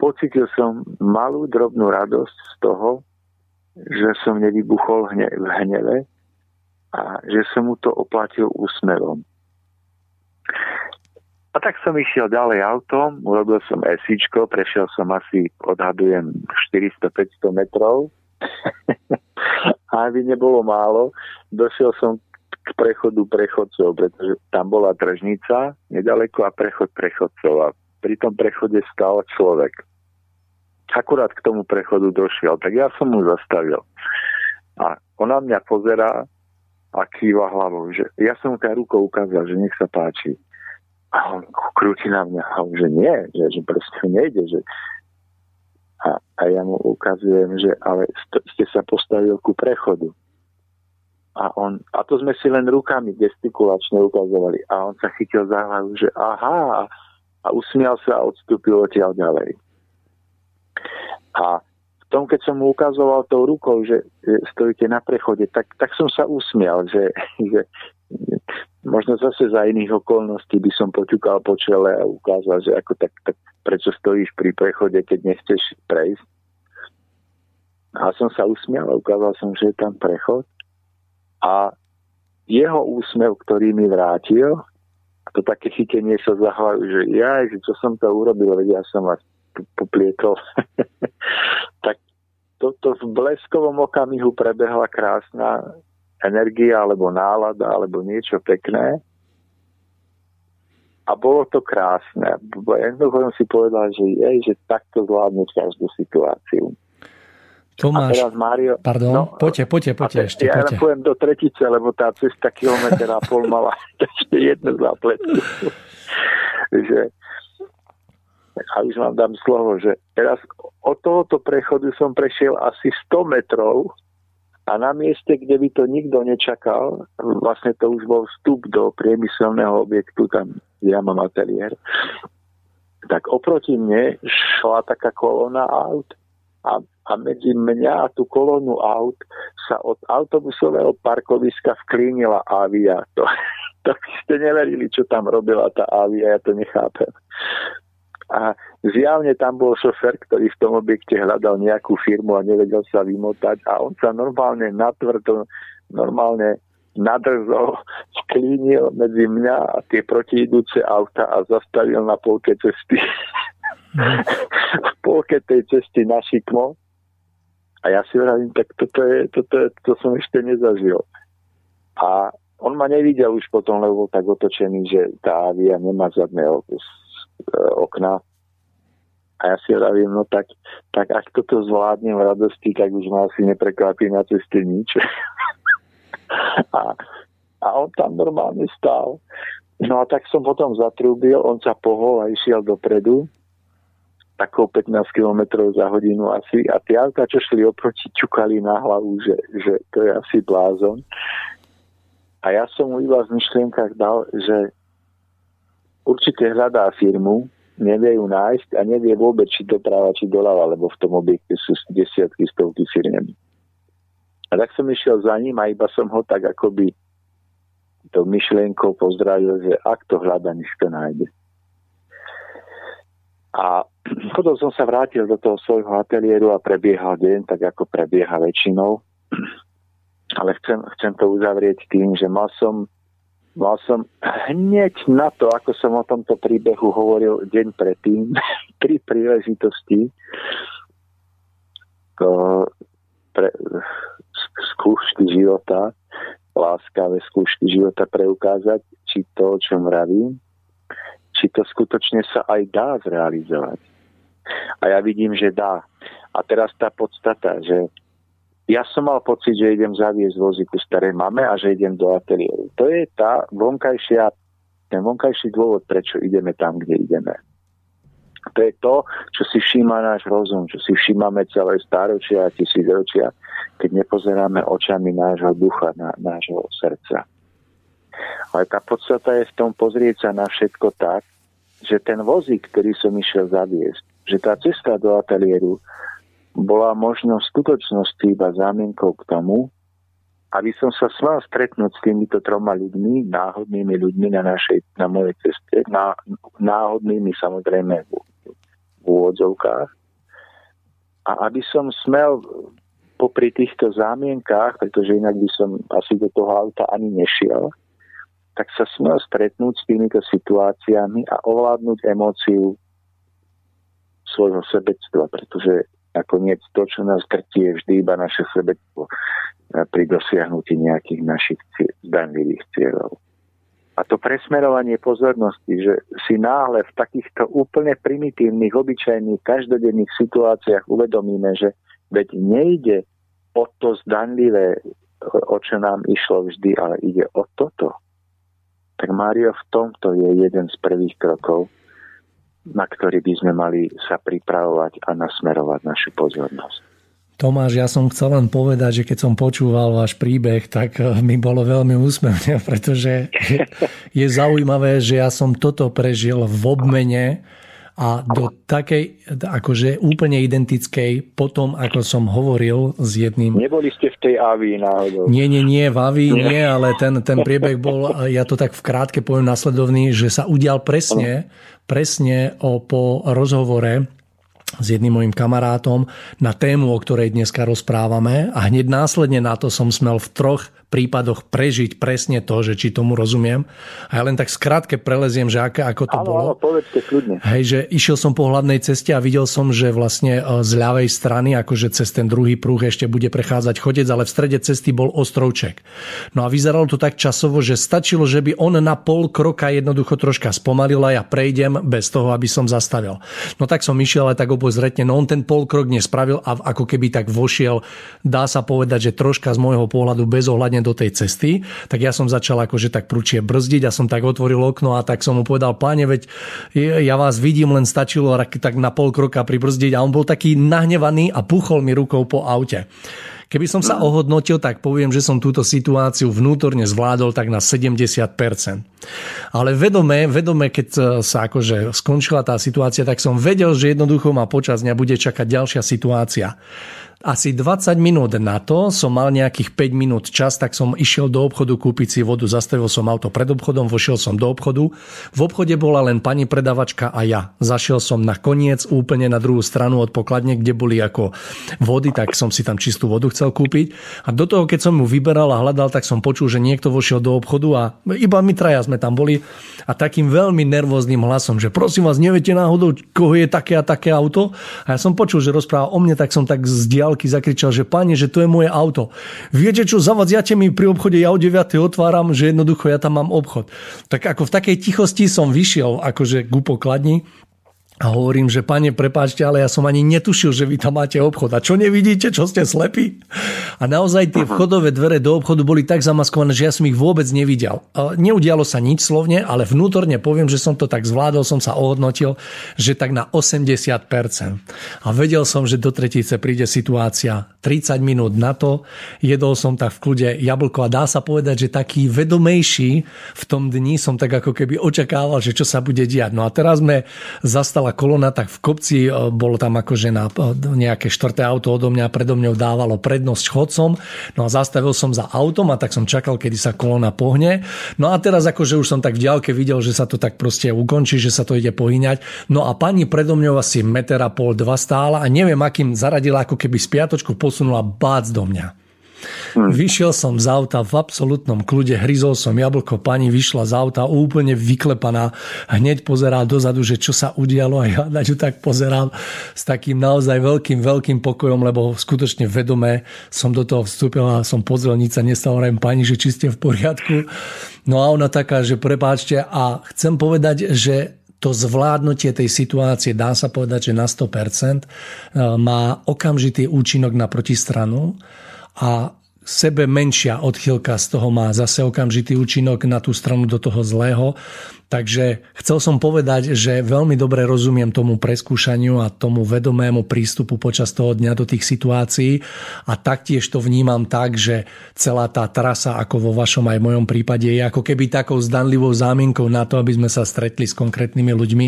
pocitil som malú drobnú radosť z toho, že som nevybuchol hne, v hneve a že som mu to oplatil úsmevom. A tak som išiel ďalej autom, urobil som esíčko, prešiel som asi, odhadujem, 400-500 metrov. *laughs* a aby nebolo málo, došiel som k prechodu prechodcov, pretože tam bola tržnica nedaleko a prechod prechodcov a pri tom prechode stal človek. Akurát k tomu prechodu došiel, tak ja som mu zastavil. A ona mňa pozerá a kýva hlavou, že ja som mu rukou ukázal, že nech sa páči. A on krúti na mňa, že nie, že, že proste nejde, že a, a ja mu ukazujem, že ale ste sa postavil ku prechodu. A, on, a to sme si len rukami gestikulačne ukazovali. A on sa chytil za hlavu, že aha, a usmial sa a odstúpil odtiaľ ďalej. A tom, keď som mu ukazoval tou rukou, že, stojíte na prechode, tak, tak som sa usmial, že, že možno zase za iných okolností by som poťukal po čele a ukázal, že ako tak, tak prečo stojíš pri prechode, keď nechceš prejsť. A som sa usmial a ukázal som, že je tam prechod. A jeho úsmev, ktorý mi vrátil, to také chytenie sa za hlavu, že ja, že čo som to urobil, veď ja som vás poplietol. *laughs* tak toto v bleskovom okamihu prebehla krásna energia alebo nálada alebo niečo pekné. A bolo to krásne. Jednoducho som si povedal, že je, že takto zvládnuť každú situáciu. Tomáš, a teraz Mário, pardon, no, poďte, poďte, poďte ešte. Ja poďte. poviem do tretice, lebo tá cesta kilometr a pol mala *laughs* ešte jednu zápletku. že, *laughs* a už vám dám slovo, že teraz od tohoto prechodu som prešiel asi 100 metrov a na mieste, kde by to nikto nečakal, vlastne to už bol vstup do priemyselného objektu, tam ja mám ateliér, tak oproti mne šla taká kolona aut a, a medzi mňa a tú kolónu aut sa od autobusového parkoviska vklínila avia. *laughs* To, to by ste neverili, čo tam robila tá avia, ja to nechápem. A zjavne tam bol šofer, ktorý v tom objekte hľadal nejakú firmu a nevedel sa vymotať a on sa normálne natvrdo, normálne nadrzol, *laughs* sklínil medzi mňa a tie protiidúce auta a zastavil na polke cesty. *laughs* v polke tej cesty na šikmo. A ja si vravím, tak toto, je, toto, je, to som ešte nezažil. A on ma nevidel už potom, lebo tak otočený, že tá avia nemá zadné okna. A ja si vravím, no tak, tak ak toto zvládnem v radosti, tak už ma asi neprekvapí na ceste nič. *laughs* a, a on tam normálne stál. No a tak som potom zatrúbil, on sa pohol a išiel dopredu, takou 15 km za hodinu asi. A tie auta, čo šli oproti, čukali na hlavu, že, že to je asi blázon. A ja som mu iba v myšlienkach dal, že určite hľadá firmu, nevie ju nájsť a nevie vôbec, či doprava, či doľava, lebo v tom objekte sú desiatky, stovky firiem. A tak som išiel za ním a iba som ho tak akoby to myšlienkou pozdravil, že ak to hľada, nech to nájde. A *clears throat* potom som sa vrátil do toho svojho ateliéru a prebiehal deň, tak ako prebieha väčšinou. *clears throat* Ale chcem, chcem to uzavrieť tým, že mal som Mal som hneď na to, ako som o tomto príbehu hovoril deň predtým, *laughs* pri príležitosti to pre, skúšky života, láskavé skúšky života preukázať, či to, o čom vravím, či to skutočne sa aj dá zrealizovať. A ja vidím, že dá. A teraz tá podstata, že ja som mal pocit, že idem zaviesť vozíku starej mame a že idem do ateliéru. To je tá vonkajšia, ten vonkajší dôvod, prečo ideme tam, kde ideme. To je to, čo si všíma náš rozum, čo si všímame celé stáročia a tisícročia, keď nepozeráme očami nášho ducha, na, nášho srdca. Ale tá podstata je v tom pozrieť sa na všetko tak, že ten vozík, ktorý som išiel zaviesť, že tá cesta do ateliéru bola možno v skutočnosti iba zámienkou k tomu, aby som sa smel stretnúť s týmito troma ľuďmi, náhodnými ľuďmi na, našej, na mojej ceste, ná, náhodnými samozrejme v, v úvodzovkách. A aby som smel popri týchto zámienkách, pretože inak by som asi do toho auta ani nešiel, tak sa smel stretnúť s týmito situáciami a ovládnuť emóciu svojho sebectva, pretože Nakoniec to, čo nás krtí, je vždy iba naše sebectvo pri dosiahnutí nejakých našich zdanlivých cieľov. A to presmerovanie pozornosti, že si náhle v takýchto úplne primitívnych, obyčajných, každodenných situáciách uvedomíme, že veď nejde o to zdanlivé, o čo nám išlo vždy, ale ide o toto. Tak Mário v tomto je jeden z prvých krokov, na ktorý by sme mali sa pripravovať a nasmerovať našu pozornosť. Tomáš, ja som chcel len povedať, že keď som počúval váš príbeh, tak eh, mi bolo veľmi úsmevne, *laughs* pretože je zaujímavé, že ja som toto prežil v obmene a do takej, akože úplne identickej, potom ako som hovoril s jedným... Neboli ste v tej Avii náhodou? Nie, nie, nie, v Avii nie, nie ale ten, ten priebeh bol, ja to tak v krátke poviem nasledovný, že sa udial presne, presne o, po rozhovore s jedným mojim kamarátom na tému, o ktorej dneska rozprávame a hneď následne na to som smel v troch prípadoch prežiť presne to, že či tomu rozumiem. A ja len tak skrátke preleziem, že aké, ako to áno, bolo. Áno, povedzte kľudne. Hej, že išiel som po hlavnej ceste a videl som, že vlastne e, z ľavej strany, akože cez ten druhý prúh ešte bude prechádzať chodec, ale v strede cesty bol ostrovček. No a vyzeralo to tak časovo, že stačilo, že by on na pol kroka jednoducho troška spomalil a ja prejdem bez toho, aby som zastavil. No tak som išiel ale tak obozretne, no on ten pol krok nespravil a ako keby tak vošiel, dá sa povedať, že troška z môjho pohľadu bezohľadne do tej cesty, tak ja som začal akože tak prúčie brzdiť a som tak otvoril okno a tak som mu povedal, páne, veď ja vás vidím, len stačilo tak na pol kroka pribrzdiť a on bol taký nahnevaný a puchol mi rukou po aute. Keby som sa ohodnotil, tak poviem, že som túto situáciu vnútorne zvládol tak na 70%. Ale vedome, vedome, keď sa akože skončila tá situácia, tak som vedel, že jednoducho ma počas dňa bude čakať ďalšia situácia asi 20 minút na to som mal nejakých 5 minút čas, tak som išiel do obchodu kúpiť si vodu, zastavil som auto pred obchodom, vošiel som do obchodu. V obchode bola len pani predavačka a ja. Zašiel som na koniec úplne na druhú stranu od pokladne, kde boli ako vody, tak som si tam čistú vodu chcel kúpiť. A do toho, keď som mu vyberal a hľadal, tak som počul, že niekto vošiel do obchodu a iba my traja sme tam boli a takým veľmi nervóznym hlasom, že prosím vás, neviete náhodou, koho je také a také auto? A ja som počul, že rozpráva o mne, tak som tak zdial diálky zakričal, že pane, že to je moje auto. Viete čo, zavadziate mi pri obchode, ja o 9. otváram, že jednoducho ja tam mám obchod. Tak ako v takej tichosti som vyšiel akože ku pokladni a hovorím, že pane, prepáčte, ale ja som ani netušil, že vy tam máte obchod. A čo nevidíte, čo ste slepí? A naozaj tie vchodové dvere do obchodu boli tak zamaskované, že ja som ich vôbec nevidel. Neudialo sa nič slovne, ale vnútorne poviem, že som to tak zvládol, som sa ohodnotil, že tak na 80%. A vedel som, že do tretice príde situácia 30 minút na to. Jedol som tak v kľude jablko a dá sa povedať, že taký vedomejší v tom dni som tak ako keby očakával, že čo sa bude diať. No a teraz sme zastala bola kolona, tak v kopci e, bolo tam akože na e, nejaké štvrté auto odo mňa, predo mňou dávalo prednosť chodcom. No a zastavil som za autom a tak som čakal, kedy sa kolona pohne. No a teraz akože už som tak v ďalke videl, že sa to tak proste ukončí, že sa to ide pohyňať. No a pani predo mňou asi meter a pol, dva stála a neviem, akým zaradila, ako keby spiatočku posunula bác do mňa. Hmm. Vyšiel som z auta v absolútnom kľude, hryzol som jablko, pani vyšla z auta úplne vyklepaná, hneď pozerá dozadu, že čo sa udialo a ja na ňu tak pozerám s takým naozaj veľkým, veľkým pokojom, lebo skutočne vedomé som do toho vstúpil a som pozrel, nič sa nestalo, hovorím pani, že či ste v poriadku. No a ona taká, že prepáčte a chcem povedať, že to zvládnutie tej situácie, dá sa povedať, že na 100% má okamžitý účinok na protistranu a sebe menšia odchylka z toho má zase okamžitý účinok na tú stranu do toho zlého. Takže chcel som povedať, že veľmi dobre rozumiem tomu preskúšaniu a tomu vedomému prístupu počas toho dňa do tých situácií a taktiež to vnímam tak, že celá tá trasa, ako vo vašom aj mojom prípade, je ako keby takou zdanlivou zámienkou na to, aby sme sa stretli s konkrétnymi ľuďmi,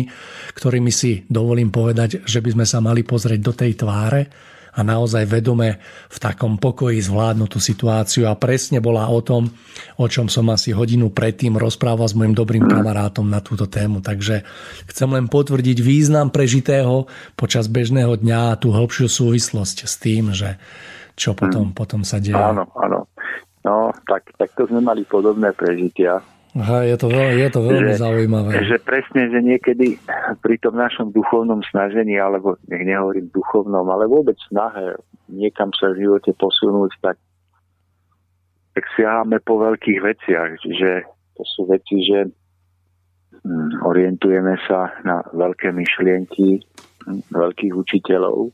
ktorými si dovolím povedať, že by sme sa mali pozrieť do tej tváre a naozaj vedome v takom pokoji zvládnu tú situáciu a presne bola o tom, o čom som asi hodinu predtým rozprával s mojim dobrým kamarátom na túto tému. Takže chcem len potvrdiť význam prežitého počas bežného dňa a tú hĺbšiu súvislosť s tým, že čo potom, hmm. potom sa deje. Áno, áno. No, tak, tak to sme mali podobné prežitia Aha, je to, veľmi, je to veľmi že, zaujímavé. Že presne, že niekedy pri tom našom duchovnom snažení, alebo nech nehovorím duchovnom, ale vôbec snahe niekam sa v živote posunúť, tak, tak siaháme po veľkých veciach. Že to sú veci, že hm, orientujeme sa na veľké myšlienky hm, veľkých učiteľov,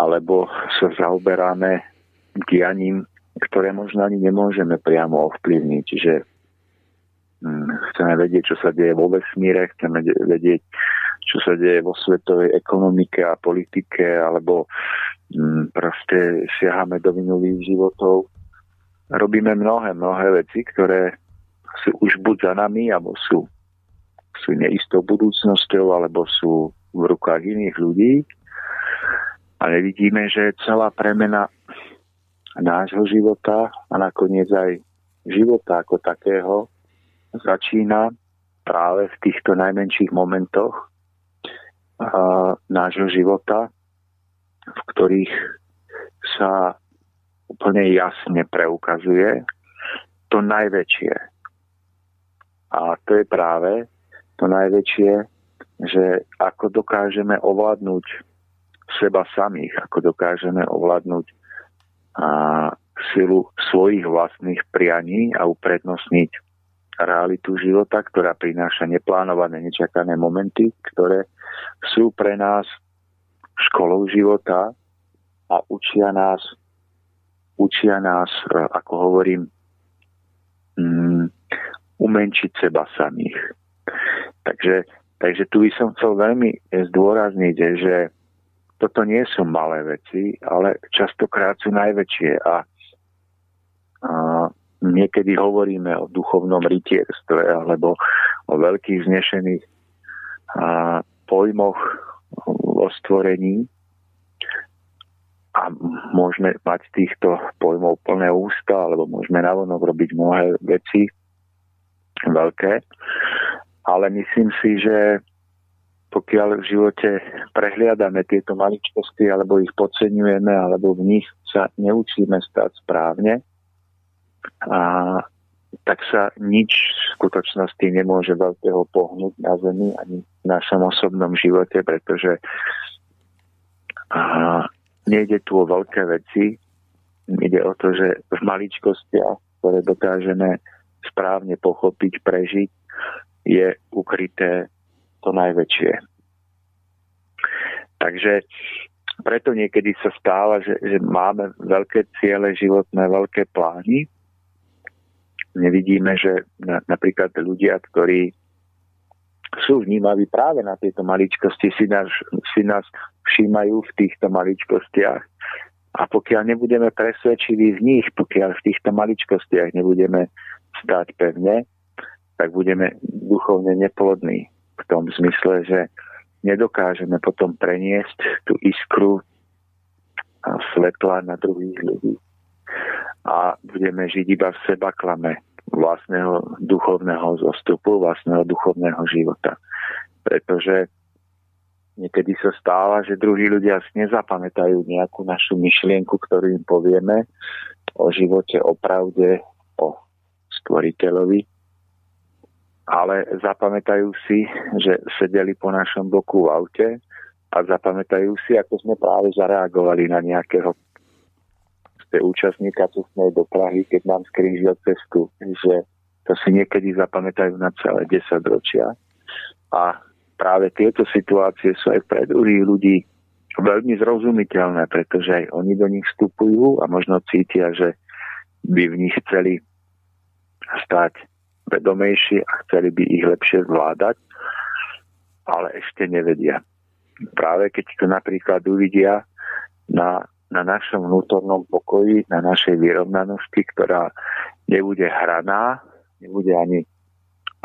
alebo sa zaoberáme dianím, ktoré možno ani nemôžeme priamo ovplyvniť. Čiže chceme vedieť, čo sa deje vo vesmíre, chceme vedieť, čo sa deje vo svetovej ekonomike a politike, alebo mm, proste siahame do minulých životov. Robíme mnohé, mnohé veci, ktoré sú už buď za nami, alebo sú, sú neistou budúcnosťou, alebo sú v rukách iných ľudí a nevidíme, že celá premena nášho života a nakoniec aj života ako takého začína práve v týchto najmenších momentoch nášho života, v ktorých sa úplne jasne preukazuje to najväčšie. A to je práve to najväčšie, že ako dokážeme ovládnuť seba samých, ako dokážeme ovládnuť a, silu svojich vlastných prianí a uprednostniť realitu života, ktorá prináša neplánované, nečakané momenty, ktoré sú pre nás školou života a učia nás, učia nás, e, ako hovorím, um, umenčiť seba samých. Takže, takže tu by som chcel veľmi zdôrazniť, že toto nie sú malé veci, ale častokrát sú najväčšie a, a niekedy hovoríme o duchovnom rytierstve alebo o veľkých znešených a, pojmoch o stvorení. A môžeme mať týchto pojmov plné ústa alebo môžeme navonok robiť mnohé veci veľké, ale myslím si, že pokiaľ v živote prehliadame tieto maličkosti alebo ich podceňujeme alebo v nich sa neučíme stať správne, a tak sa nič v skutočnosti nemôže veľkého pohnúť na Zemi ani v našom osobnom živote, pretože a, nejde tu o veľké veci, ide o to, že v maličkostiach, ktoré dokážeme správne pochopiť, prežiť, je ukryté to najväčšie. Takže preto niekedy sa stáva, že, že máme veľké ciele životné, veľké plány. Nevidíme, že na, napríklad ľudia, ktorí sú vnímaví práve na tieto maličkosti, si nás, si nás všímajú v týchto maličkostiach. A pokiaľ nebudeme presvedčiví v nich, pokiaľ v týchto maličkostiach nebudeme stáť pevne, tak budeme duchovne neplodní v tom zmysle, že nedokážeme potom preniesť tú iskru a svetla na druhých ľudí. A budeme žiť iba v seba klame vlastného duchovného zostupu, vlastného duchovného života. Pretože niekedy sa stáva, že druhí ľudia si nezapamätajú nejakú našu myšlienku, ktorú im povieme o živote, o pravde, o stvoriteľovi ale zapamätajú si, že sedeli po našom boku v aute a zapamätajú si, ako sme práve zareagovali na nejakého účastníka cestnej dopravy, keď nám skrížil cestu, že to si niekedy zapamätajú na celé 10 ročia. A práve tieto situácie sú aj pre druhých ľudí veľmi zrozumiteľné, pretože aj oni do nich vstupujú a možno cítia, že by v nich chceli stať vedomejší a chceli by ich lepšie zvládať, ale ešte nevedia. Práve keď to napríklad uvidia na, na našom vnútornom pokoji, na našej vyrovnanosti, ktorá nebude hraná, nebude ani,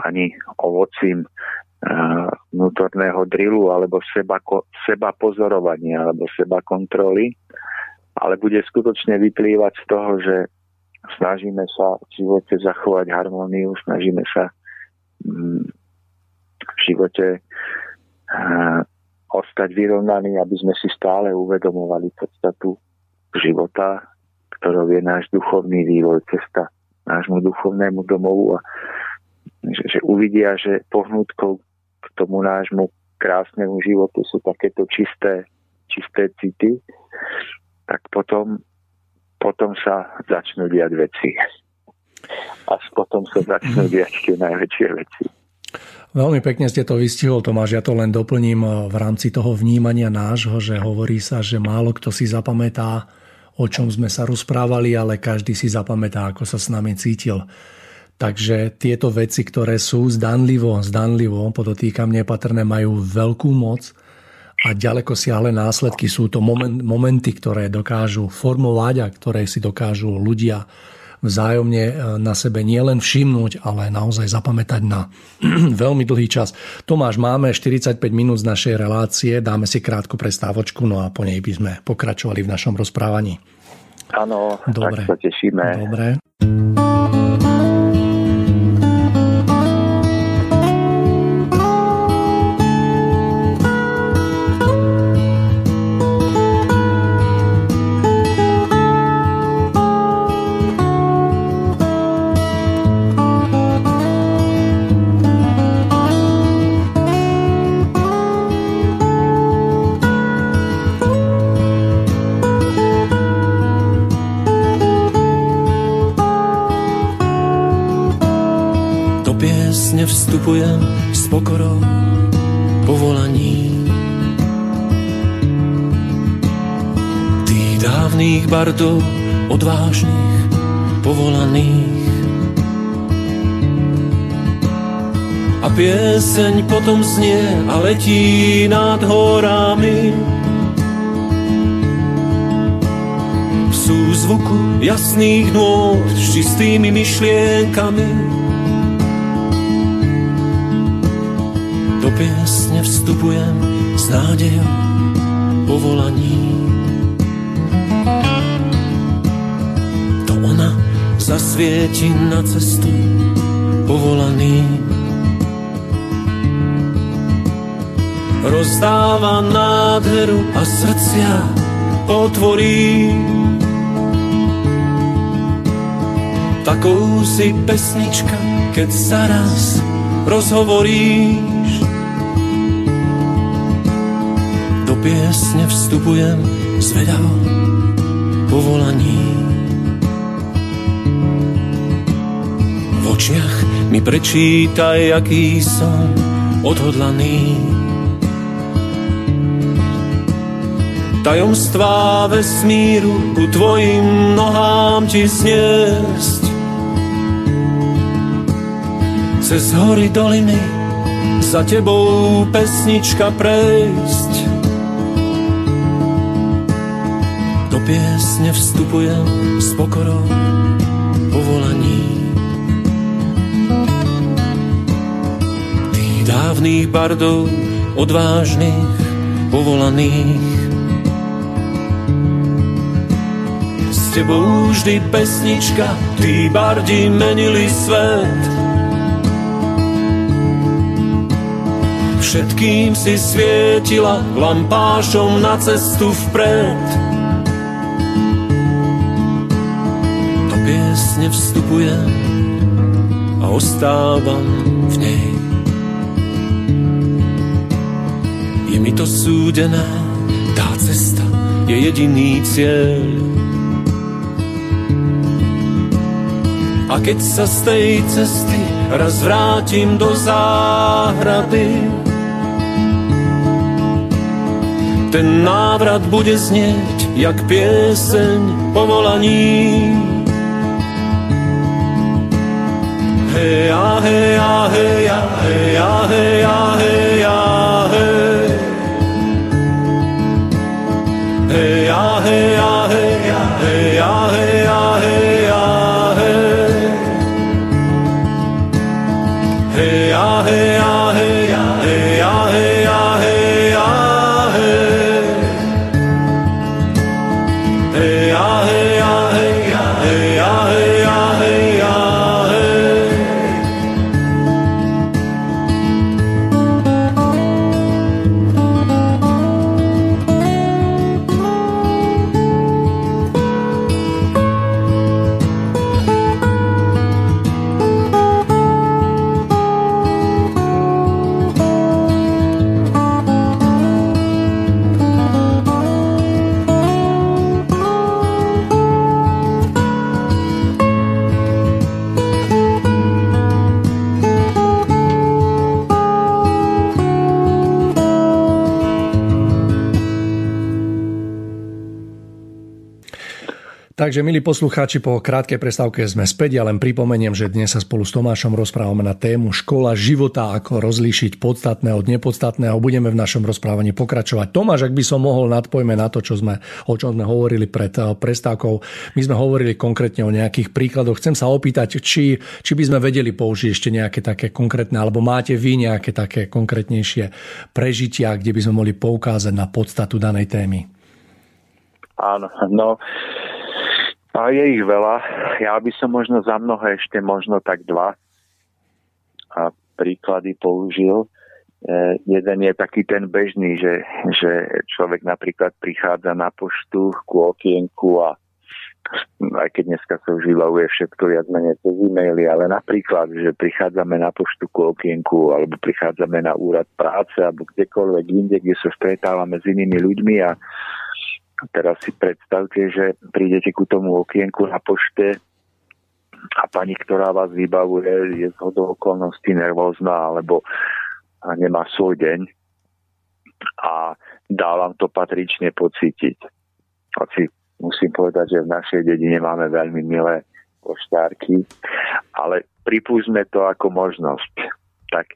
ani ovocím uh, vnútorného drilu alebo seba, seba pozorovania alebo seba kontroly, ale bude skutočne vyplývať z toho, že snažíme sa v živote zachovať harmóniu, snažíme sa mm, v živote ostať vyrovnaní, aby sme si stále uvedomovali podstatu života, ktorou je náš duchovný vývoj, cesta nášmu duchovnému domovu a že, že uvidia, že pohnútkou k tomu nášmu krásnemu životu sú takéto čisté, čisté city, tak potom potom sa začnú diať veci. Až potom sa začnú diať tie najväčšie veci. Veľmi pekne ste to vystihol, Tomáš. Ja to len doplním eh, v rámci toho vnímania nášho, že hovorí sa, že málo kto si zapamätá, o čom sme sa rozprávali, ale každý si zapamätá, ako sa s nami cítil. Takže tieto veci, ktoré sú zdanlivo, zdanlivo, podotýkam nepatrné, majú veľkú moc a ďaleko siahle následky. Sú to moment, momenty, ktoré dokážu formovať a ktoré si dokážu ľudia vzájomne e, na sebe nielen všimnúť, ale naozaj zapamätať na *clears throat* veľmi dlhý čas. Tomáš, máme 45 minút z našej relácie, dáme si krátku prestávočku, no a po nej by sme pokračovali v našom rozprávaní. Áno, Dobre. tak sa tešíme. Dobre. Vstupujem s pokorou povolaní. Tých dávnych bardov, odvážnych, povolaných. A pieseň potom znie a letí nad horami. V súzvuku jasných nôd s čistými myšlienkami piesne vstupujem s nádejou povolaní. To ona zasvieti na cestu povolaný. Rozdáva nádheru a srdcia otvorí. Takou si pesnička, keď sa raz rozhovorí. Piesne vstupujem zvedavo povolaní. V očiach mi prečítaj, aký som odhodlaný. Tajomstvá vesmíru ku tvojim nohám ti zniesť. Cez hory doliny za tebou pesnička prejsť. Piesne vstupujem s pokorou povolaní. Tých dávnych bardov, odvážnych, povolaných. S tebou vždy pesnička, tí bardi menili svet. Všetkým si svietila lampášom na cestu vpred. Piesne vstupujem a ostávam v nej. Je mi to súdené, tá cesta je jediný cieľ. A keď sa z tej cesty raz vrátim do záhrady, ten návrat bude znieť, jak pieseň povolaní. Hey, ah, hey, ah, Takže, milí poslucháči, po krátkej prestávke sme späť. Ja len pripomeniem, že dnes sa spolu s Tomášom rozprávame na tému škola života, ako rozlíšiť podstatné od nepodstatného. Budeme v našom rozprávaní pokračovať. Tomáš, ak by som mohol nadpojme na to, čo sme, o čom sme hovorili pred eh, prestávkou. My sme hovorili konkrétne o nejakých príkladoch. Chcem sa opýtať, či, či by sme vedeli použiť ešte nejaké také konkrétne, alebo máte vy nejaké také konkrétnejšie prežitia, kde by sme mohli poukázať na podstatu danej témy. Áno, no a je ich veľa. Ja by som možno za mnohé ešte možno tak dva a príklady použil. E, jeden je taký ten bežný, že, že človek napríklad prichádza na poštu ku okienku a aj keď dneska sa už vybavuje všetko viac menej cez e-maily, ale napríklad, že prichádzame na poštu ku okienku alebo prichádzame na úrad práce alebo kdekoľvek inde, kde sa stretávame s inými ľuďmi a Teraz si predstavte, že prídete ku tomu okienku na pošte a pani, ktorá vás vybavuje, je z hodou okolností nervózna alebo nemá svoj deň a dá vám to patrične pocítiť. Hoci musím povedať, že v našej dedine máme veľmi milé poštárky, ale pripúšme to ako možnosť. Tak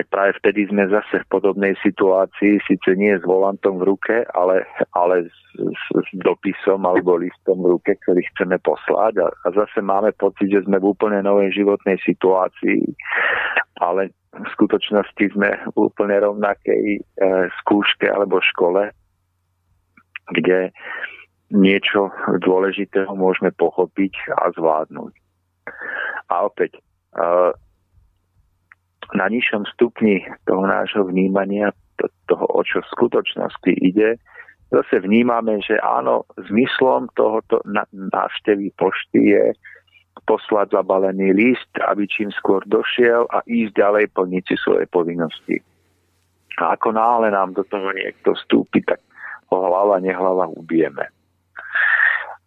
tak práve vtedy sme zase v podobnej situácii, síce nie s volantom v ruke, ale, ale s, s, dopisom alebo listom v ruke, ktorý chceme poslať a, a zase máme pocit, že sme v úplne novej životnej situácii, ale v skutočnosti sme v úplne rovnakej e, skúške alebo škole, kde niečo dôležitého môžeme pochopiť a zvládnuť. A opäť, e, na nižšom stupni toho nášho vnímania, toho, o čo v skutočnosti ide, zase vnímame, že áno, zmyslom tohoto návštevy pošty je poslať zabalený list, aby čím skôr došiel a ísť ďalej plniť si svoje povinnosti. A ako náhle nám do toho niekto vstúpi, tak ho hlava, nehlava ubijeme.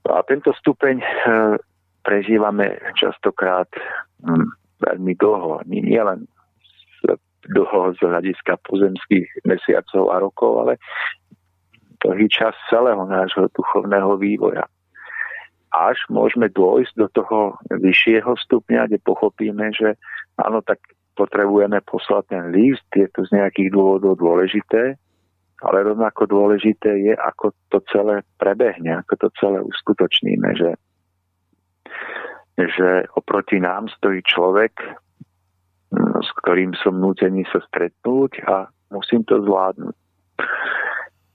A tento stupeň e, prežívame častokrát hm, veľmi dlho. Nie len dlho z hľadiska pozemských mesiacov a rokov, ale dlhý čas celého nášho duchovného vývoja. Až môžeme dôjsť do toho vyššieho stupňa, kde pochopíme, že áno, tak potrebujeme poslať ten list, je to z nejakých dôvodov dôležité, ale rovnako dôležité je, ako to celé prebehne, ako to celé uskutočníme, že, že oproti nám stojí človek, ktorým som nútený sa stretnúť a musím to zvládnuť.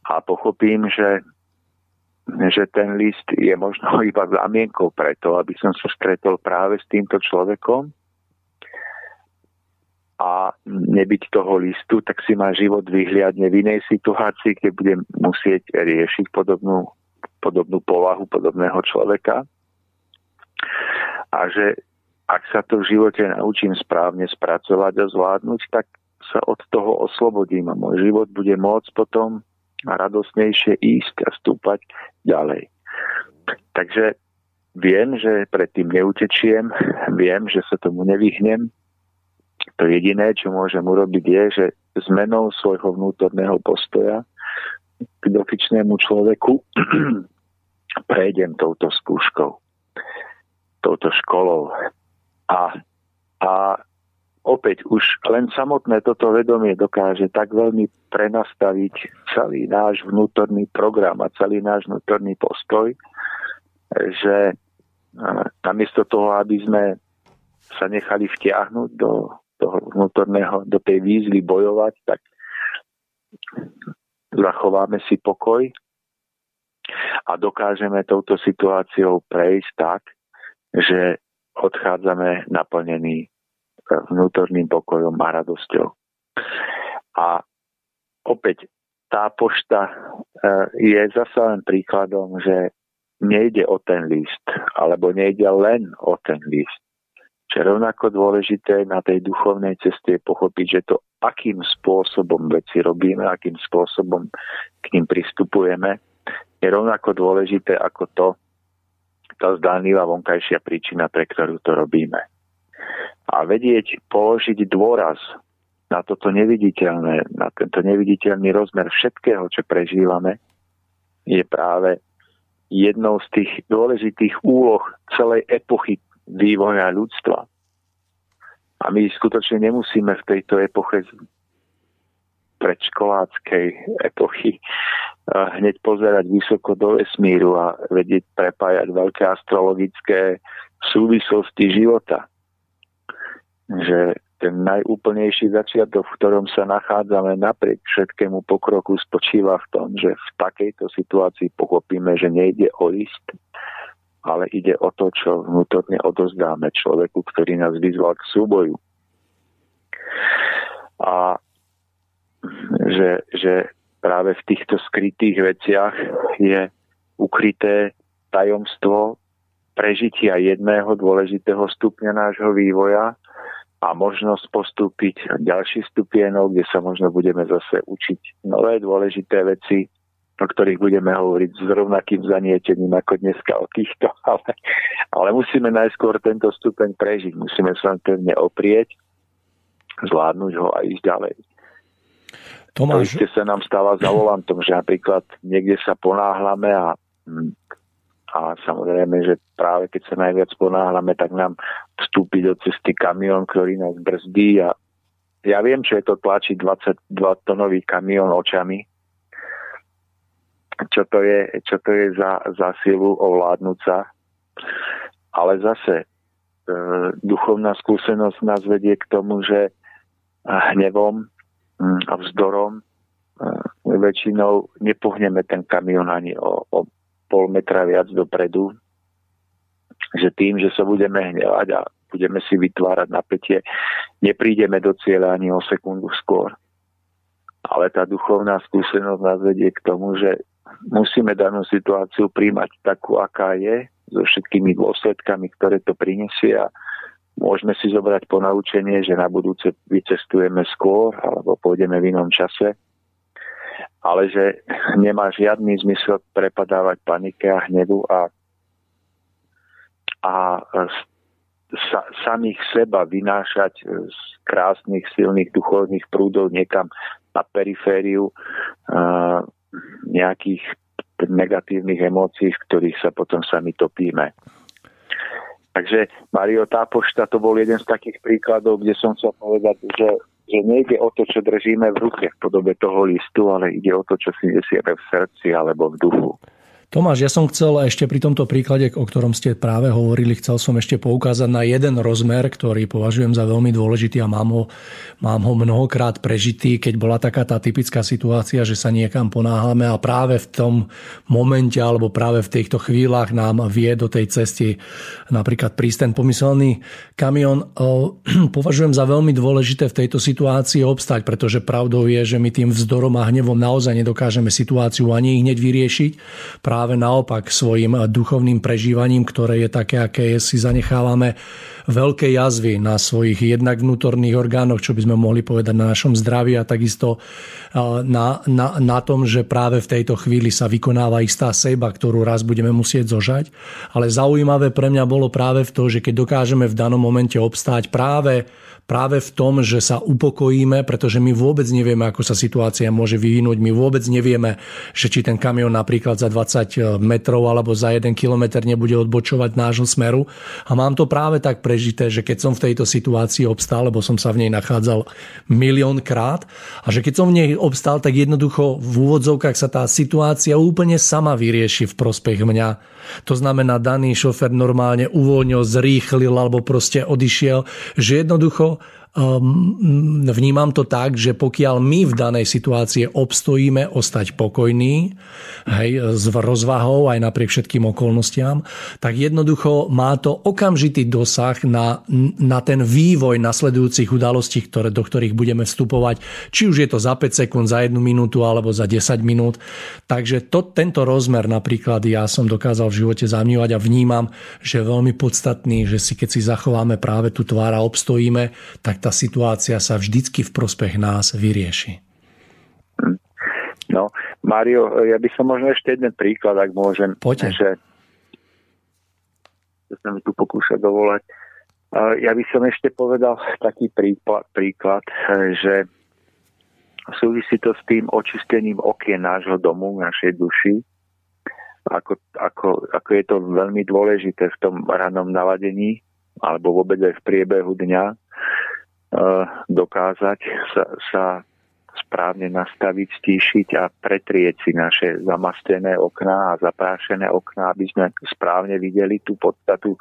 A pochopím, že, že ten list je možno *laughs* iba zámienkou preto, aby som sa stretol práve s týmto človekom a nebyť toho listu, tak si má život vyhliadne v inej situácii, kde budem musieť riešiť podobnú, podobnú povahu podobného človeka. A že ak sa to v živote naučím správne spracovať a zvládnuť, tak sa od toho oslobodím a môj život bude môcť potom radosnejšie ísť a stúpať ďalej. Takže viem, že predtým neutečiem, viem, že sa tomu nevyhnem. To jediné, čo môžem urobiť, je, že zmenou svojho vnútorného postoja k dotyčnému človeku *clears throat* prejdem touto skúškou, touto školou, a, a opäť už len samotné toto vedomie dokáže tak veľmi prenastaviť celý náš vnútorný program a celý náš vnútorný postoj, že namiesto toho, aby sme sa nechali vtiahnuť do toho vnútorného, do tej výzvy bojovať, tak zachováme si pokoj a dokážeme touto situáciou prejsť tak, že odchádzame naplnení e, vnútorným pokojom a radosťou. A opäť tá pošta e, je zase len príkladom, že nejde o ten list, alebo nejde len o ten list. Čo je rovnako dôležité na tej duchovnej ceste je pochopiť, že to, akým spôsobom veci robíme, akým spôsobom k ním pristupujeme, je rovnako dôležité ako to, tá zdánlivá vonkajšia príčina, pre ktorú to robíme. A vedieť položiť dôraz na toto neviditeľné, na tento neviditeľný rozmer všetkého, čo prežívame, je práve jednou z tých dôležitých úloh celej epochy vývoja ľudstva. A my skutočne nemusíme v tejto epoche predškoláckej epochy hneď pozerať vysoko do vesmíru a vedieť prepájať veľké astrologické súvislosti života. Že ten najúplnejší začiatok, v ktorom sa nachádzame napriek všetkému pokroku, spočíva v tom, že v takejto situácii pochopíme, že nejde o list, ale ide o to, čo vnútorne odozdáme človeku, ktorý nás vyzval k súboju. A že, že práve v týchto skrytých veciach je ukryté tajomstvo prežitia jedného dôležitého stupňa nášho vývoja, a možnosť postúpiť ďalší stupienok, kde sa možno budeme zase učiť nové dôležité veci, o ktorých budeme hovoriť s rovnakým zanietením ako dneska o týchto, *laughs* ale, ale musíme najskôr tento stupeň prežiť, musíme sa pevne oprieť, zvládnuť ho a ísť ďalej. Tomáš... To sa nám stáva za volantom, že napríklad niekde sa ponáhlame a hm, a samozrejme, že práve keď sa najviac ponáhľame, tak nám vstúpi do cesty kamión, ktorý nás brzdí a ja viem, čo je to tlačiť 22-tonový kamión očami, čo to je, čo to je za, za silu ovládnuť sa. Ale zase e, duchovná skúsenosť nás vedie k tomu, že hnevom mm, a vzdorom e, väčšinou nepohneme ten kamión ani o, o pol metra viac dopredu, že tým, že sa budeme hnevať a budeme si vytvárať napätie, neprídeme do cieľa ani o sekundu skôr. Ale tá duchovná skúsenosť nás vedie k tomu, že musíme danú situáciu príjmať takú, aká je, so všetkými dôsledkami, ktoré to prinesie a môžeme si zobrať ponaučenie, že na budúce vycestujeme skôr alebo pôjdeme v inom čase ale že nemá žiadny zmysel prepadávať panike a hnevu a, a sa, samých seba vynášať z krásnych, silných duchovných prúdov niekam na perifériu uh, nejakých negatívnych emócií, v ktorých sa potom sami topíme. Takže Mario, tá pošta to bol jeden z takých príkladov, kde som chcel povedať, že že nejde o to, čo držíme v ruke v podobe toho listu, ale ide o to, čo si nesieme v srdci alebo v duchu. Tomáš, ja som chcel ešte pri tomto príklade, o ktorom ste práve hovorili, chcel som ešte poukázať na jeden rozmer, ktorý považujem za veľmi dôležitý a mám ho, mám ho mnohokrát prežitý, keď bola taká tá typická situácia, že sa niekam ponáhľame a práve v tom momente alebo práve v týchto chvíľach nám vie do tej cesty napríklad prísť ten pomyselný kamión. *clears throat* Považujem za veľmi dôležité v tejto situácii obstať, pretože pravdou je, že my tým vzdorom a hnevom naozaj nedokážeme situáciu ani hneď vyriešiť práve naopak svojim duchovným prežívaním, ktoré je také, aké je, si zanechávame veľké jazvy na svojich jednak vnútorných orgánoch, čo by sme mohli povedať na našom zdraví a takisto na, na, na tom, že práve v tejto chvíli sa vykonáva istá seba, ktorú raz budeme musieť zožať. Ale zaujímavé pre mňa bolo práve v to, že keď dokážeme v danom momente obstáť práve práve v tom, že sa upokojíme, pretože my vôbec nevieme, ako sa situácia môže vyvinúť. My vôbec nevieme, že či ten kamión napríklad za 20 metrov alebo za 1 kilometr nebude odbočovať nášho smeru. A mám to práve tak prežité, že keď som v tejto situácii obstál, lebo som sa v nej nachádzal milión krát, a že keď som v nej obstál, tak jednoducho v úvodzovkách sa tá situácia úplne sama vyrieši v prospech mňa. To znamená, daný šofer normálne uvoľnil, zrýchlil alebo proste odišiel, že jednoducho Um, vnímam to tak, že pokiaľ my v danej situácii obstojíme ostať pokojní, hej, s rozvahou aj napriek všetkým okolnostiam, tak jednoducho má to okamžitý dosah na, na ten vývoj nasledujúcich udalostí, ktoré, do ktorých budeme vstupovať, či už je to za 5 sekúnd, za 1 minútu alebo za 10 minút. Takže to, tento rozmer napríklad ja som dokázal v živote zamývať a vnímam, že je veľmi podstatný, že si keď si zachováme práve tú tvár a obstojíme, tak tá situácia sa vždycky v prospech nás vyrieši. No, Mário, ja by som možno ešte jeden príklad, ak môžem. Poďte. Že, že sa mi tu pokúša dovolať. Ja by som ešte povedal taký príklad, príklad, že súvisí to s tým očistením okien nášho domu, našej duši. ako, ako, ako je to veľmi dôležité v tom ranom naladení alebo vôbec aj v priebehu dňa dokázať sa, sa správne nastaviť, stíšiť a pretrieť si naše zamastené okná a zaprášené okná, aby sme správne videli tú podstatu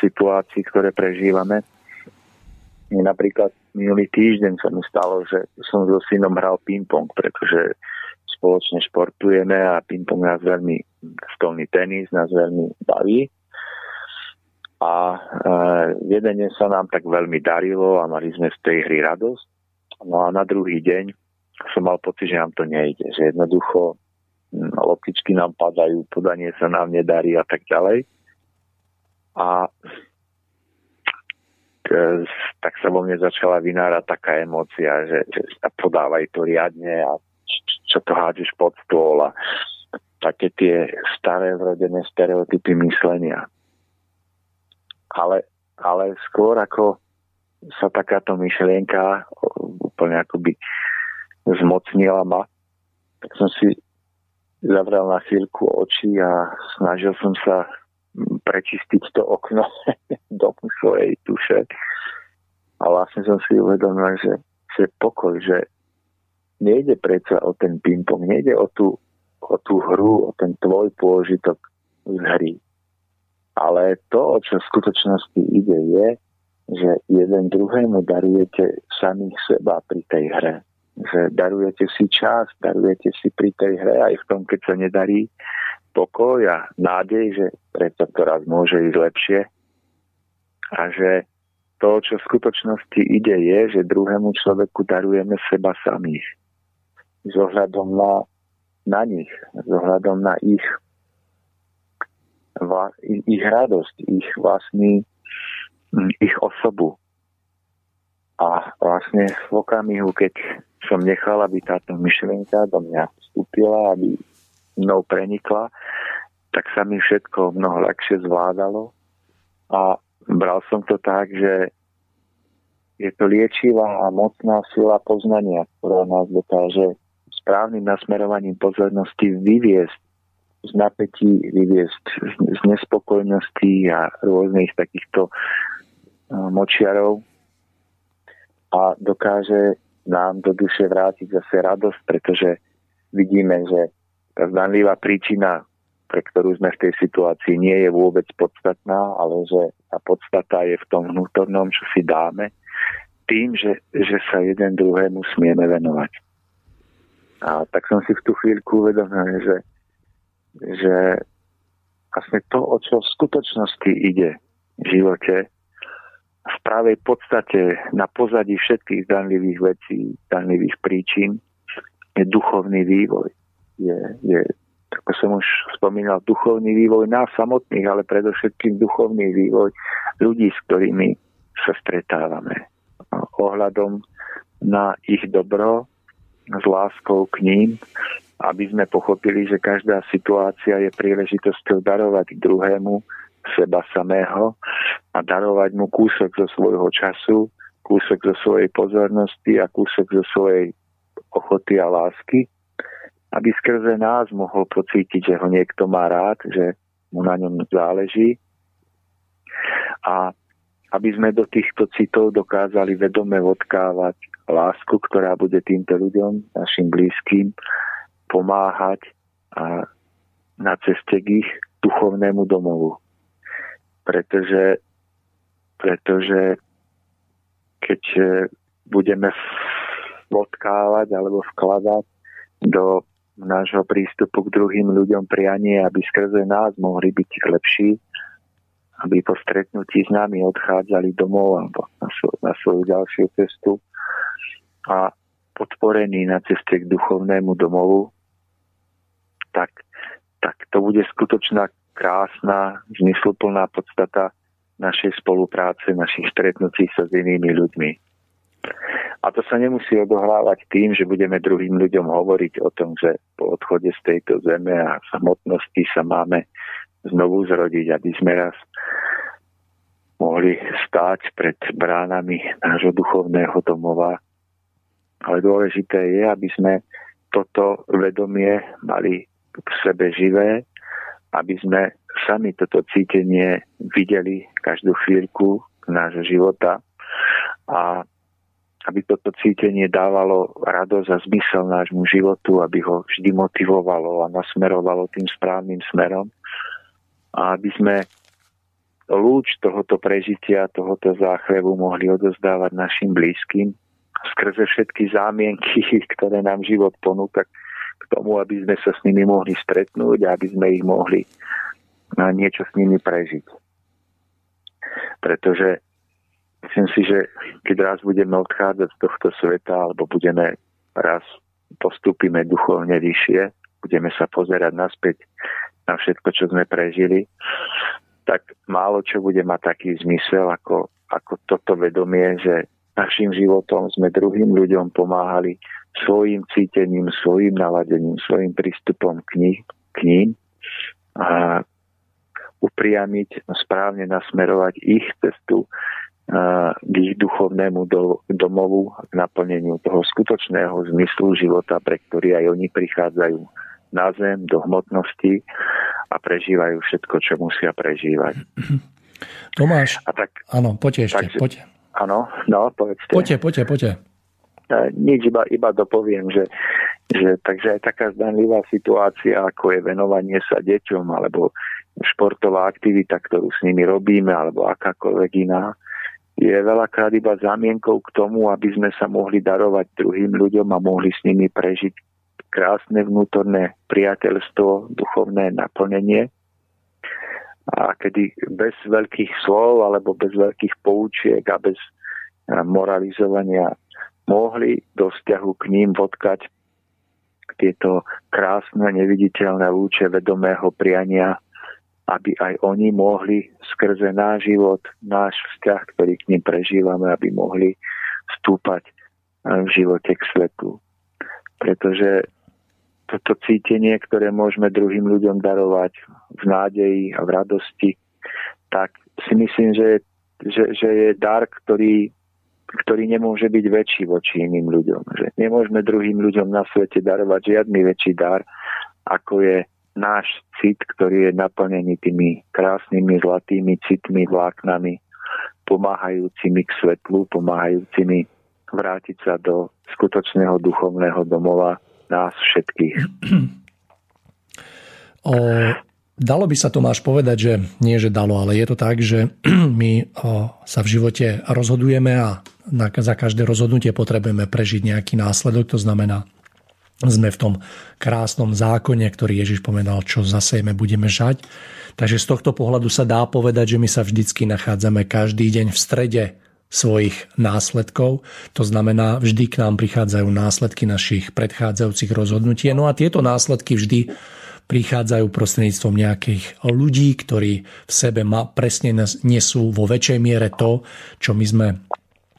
situácií, ktoré prežívame. Napríklad minulý týždeň sa mi stalo, že som so synom hral ping-pong, pretože spoločne športujeme a ping-pong nás veľmi, stolný tenis nás veľmi baví. A jeden deň sa nám tak veľmi darilo a mali sme z tej hry radosť. No a na druhý deň som mal pocit, že nám to nejde, že jednoducho loptičky nám padajú, podanie sa nám nedarí a tak ďalej. A e, tak sa vo mne začala vynárať taká emócia, že, že podávaj to riadne a čo to hádžeš pod stôl a také tie staré vrodené stereotypy myslenia. Ale, ale skôr ako sa takáto myšlienka úplne akoby zmocnila ma, tak som si zavrel na chvíľku oči a snažil som sa prečistiť to okno *laughs* do svojej duše. A vlastne som si uvedomil, že, že pokoj, že nejde predsa o ten ping-pong, nejde o tú, o tú hru, o ten tvoj pôžitok z hry. Ale to, o čo v skutočnosti ide, je, že jeden druhému darujete samých seba pri tej hre. Že darujete si čas, darujete si pri tej hre aj v tom, keď sa nedarí pokoj a nádej, že predsa to raz môže ísť lepšie. A že to, čo v skutočnosti ide, je, že druhému človeku darujeme seba samých s ohľadom na, na nich, s ohľadom na ich, ich radosť, ich vlastný, mm, ich osobu. A vlastne v okamihu, keď som nechal, aby táto myšlienka do mňa vstúpila, aby mnou prenikla, tak sa mi všetko mnoho ľahšie zvládalo. A bral som to tak, že je to liečivá a mocná sila poznania, ktorá nás dokáže správnym nasmerovaním pozornosti vyviesť z napätí, vyviesť z nespokojnosti a rôznych takýchto močiarov a dokáže nám do duše vrátiť zase radosť, pretože vidíme, že tá zdanlivá príčina, pre ktorú sme v tej situácii, nie je vôbec podstatná, ale že tá podstata je v tom vnútornom, čo si dáme, tým, že, že sa jeden druhému smieme venovať. A tak som si v tú chvíľku uvedomil, že, že vlastne to, o čo v skutočnosti ide v živote, v pravej podstate na pozadí všetkých danlivých vecí, danlivých príčin, je duchovný vývoj. Je, je, ako som už spomínal, duchovný vývoj nás samotných, ale predovšetkým duchovný vývoj ľudí, s ktorými sa stretávame. Ohľadom na ich dobro, s láskou k ním, aby sme pochopili, že každá situácia je príležitosťou darovať druhému seba samého a darovať mu kúsok zo svojho času, kúsok zo svojej pozornosti a kúsok zo svojej ochoty a lásky, aby skrze nás mohol pocítiť, že ho niekto má rád, že mu na ňom záleží. A aby sme do týchto citov dokázali vedome odkávať lásku, ktorá bude týmto ľuďom, našim blízkym, pomáhať a na ceste k ich duchovnému domovu. Pretože, pretože keď e, budeme odkávať alebo vkladať do nášho prístupu k druhým ľuďom prianie, aby skrze nás mohli byť lepší, aby po stretnutí s nami odchádzali domov alebo na, svoj, na svoju ďalšiu cestu a podporení na ceste k duchovnému domovu, tak, tak to bude skutočná krásna, zmysluplná podstata našej spolupráce, našich stretnutí sa s inými ľuďmi. A to sa nemusí odohrávať tým, že budeme druhým ľuďom hovoriť o tom, že po odchode z tejto zeme a samotnosti sa máme znovu zrodiť, aby sme raz mohli stáť pred bránami nášho duchovného domova. Ale dôležité je, aby sme toto vedomie mali v sebe živé aby sme sami toto cítenie videli každú chvíľku nášho života a aby toto cítenie dávalo radosť a zmysel nášmu životu, aby ho vždy motivovalo a nasmerovalo tým správnym smerom. A aby sme lúč tohoto prežitia, tohoto záchvevu mohli odozdávať našim blízkym. Skrze všetky zámienky, *laughs* ktoré nám život ponúka k tomu, aby sme sa s nimi mohli stretnúť a aby sme ich mohli niečo s nimi prežiť. Pretože myslím si, že keď raz budeme odchádzať z tohto sveta alebo budeme raz postúpime duchovne vyššie, budeme sa pozerať naspäť na všetko, čo sme prežili, tak málo čo bude mať taký zmysel ako, ako toto vedomie, že našim životom sme druhým ľuďom pomáhali svojim cítením, svojim naladením, svojim prístupom k, nich, k ním a upriamiť, správne nasmerovať ich cestu k ich duchovnému do, domovu, k naplneniu toho skutočného zmyslu života, pre ktorý aj oni prichádzajú na zem, do hmotnosti a prežívajú všetko, čo musia prežívať. Tomáš, a tak, áno, poďte ešte, takže, poďte. Áno, no, povedzte. Poďte, poďte, poďte. Nič, iba, iba dopoviem, že, že takže aj taká zdanlivá situácia, ako je venovanie sa deťom, alebo športová aktivita, ktorú s nimi robíme, alebo akákoľvek iná, je veľakrát iba zámienkou k tomu, aby sme sa mohli darovať druhým ľuďom a mohli s nimi prežiť krásne vnútorné priateľstvo, duchovné naplnenie. A kedy bez veľkých slov alebo bez veľkých poučiek a bez moralizovania mohli do vzťahu k ním vodkať tieto krásne, neviditeľné lúče vedomého priania aby aj oni mohli skrze náš život, náš vzťah, ktorý k ním prežívame, aby mohli stúpať eh, v živote k svetu. Pretože toto cítenie, ktoré môžeme druhým ľuďom darovať v nádeji a v radosti, tak si myslím, že, že, že je dar, ktorý, ktorý nemôže byť väčší voči iným ľuďom. Že nemôžeme druhým ľuďom na svete darovať žiadny väčší dar, ako je náš cit, ktorý je naplnený tými krásnymi zlatými citmi, vláknami, pomáhajúcimi k svetlu, pomáhajúcimi vrátiť sa do skutočného duchovného domova nás všetkých. O, dalo by sa Tomáš povedať, že nie, že dalo, ale je to tak, že *clears throat* my sa v živote rozhodujeme a za každé rozhodnutie potrebujeme prežiť nejaký následok, to znamená sme v tom krásnom zákone, ktorý Ježiš povedal, čo zasejme, budeme žať. Takže z tohto pohľadu sa dá povedať, že my sa vždycky nachádzame každý deň v strede svojich následkov. To znamená, vždy k nám prichádzajú následky našich predchádzajúcich rozhodnutí. No a tieto následky vždy prichádzajú prostredníctvom nejakých ľudí, ktorí v sebe ma presne nesú vo väčšej miere to, čo my sme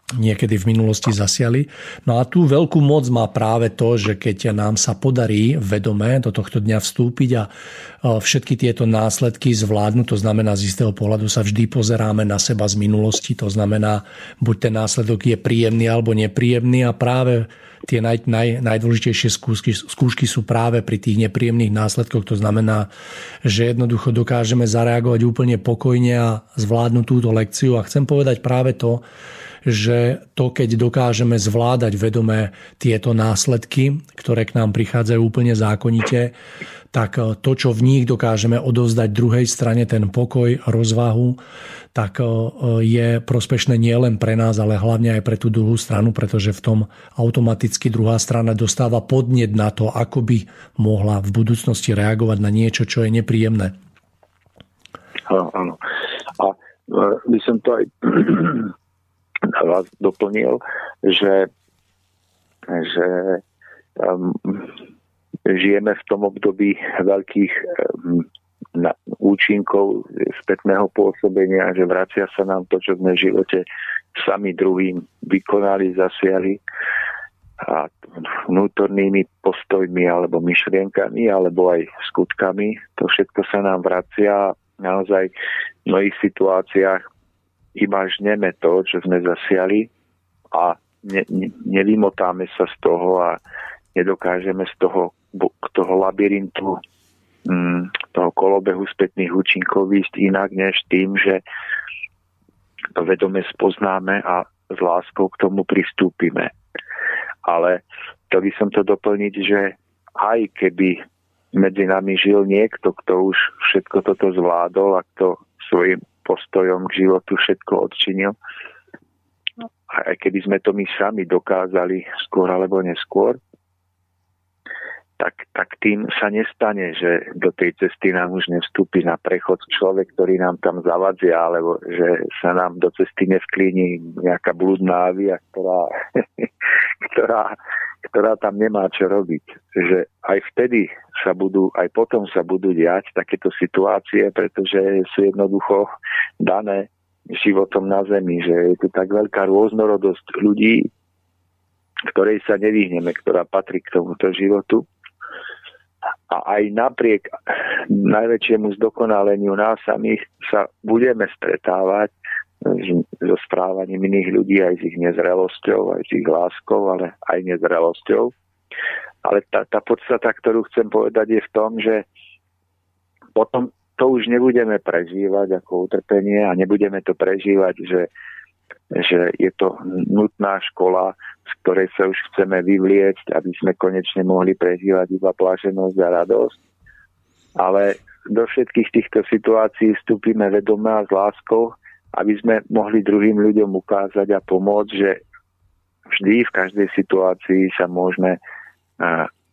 niekedy v minulosti zasiali. No a tú veľkú moc má práve to, že keď nám sa podarí vedome do tohto dňa vstúpiť a všetky tieto následky zvládnuť, to znamená z istého pohľadu sa vždy pozeráme na seba z minulosti, to znamená buď ten následok je príjemný alebo nepríjemný a práve tie naj, naj, najdôležitejšie skúšky, skúšky sú práve pri tých nepríjemných následkoch. To znamená, že jednoducho dokážeme zareagovať úplne pokojne a zvládnuť túto lekciu. A chcem povedať práve to, že to, keď dokážeme zvládať vedomé tieto následky, ktoré k nám prichádzajú úplne zákonite, tak to, čo v nich dokážeme odovzdať druhej strane, ten pokoj, rozvahu, tak eh, je prospešné nielen pre nás, ale hlavne aj pre tú druhú stranu, pretože v tom automaticky druhá strana dostáva podnet na to, ako by mohla v budúcnosti reagovať na niečo, čo je nepríjemné. Áno. A eh, by som to aj vás doplnil, že, že um, žijeme v tom období veľkých um, na, účinkov spätného pôsobenia, že vracia sa nám to, čo sme v živote sami druhým vykonali, zasiali a vnútornými postojmi alebo myšlienkami alebo aj skutkami. To všetko sa nám vracia naozaj v mnohých situáciách iba žneme to, čo sme zasiali a ne, ne, nevymotáme sa z toho a nedokážeme z toho, toho labyrintu mm, toho kolobehu spätných účinkov ísť inak, než tým, že to vedome spoznáme a s láskou k tomu pristúpime. Ale to by som to doplniť, že aj keby medzi nami žil niekto, kto už všetko toto zvládol a kto svojim postojom k životu všetko odčinil, aj keby sme to my sami dokázali skôr alebo neskôr, tak, tak tým sa nestane, že do tej cesty nám už nevstúpi na prechod človek, ktorý nám tam zavadzia, alebo že sa nám do cesty nevklíni nejaká blúdna avia, ktorá, *laughs* ktorá, ktorá tam nemá čo robiť. Že aj vtedy sa budú, aj potom sa budú diať takéto situácie, pretože sú jednoducho dané životom na Zemi, že je tu tak veľká rôznorodosť ľudí, ktorej sa nevyhneme, ktorá patrí k tomuto životu a aj napriek najväčšiemu zdokonaleniu nás samých sa budeme stretávať so správaním iných ľudí aj s ich nezrelosťou, aj s ich láskou, ale aj nezrelosťou. Ale tá, tá podstata, ktorú chcem povedať, je v tom, že potom to už nebudeme prežívať ako utrpenie a nebudeme to prežívať, že že je to nutná škola, z ktorej sa už chceme vyvliecť, aby sme konečne mohli prežívať iba pláženosť a radosť. Ale do všetkých týchto situácií vstúpime vedomé a s láskou, aby sme mohli druhým ľuďom ukázať a pomôcť, že vždy v každej situácii sa môžeme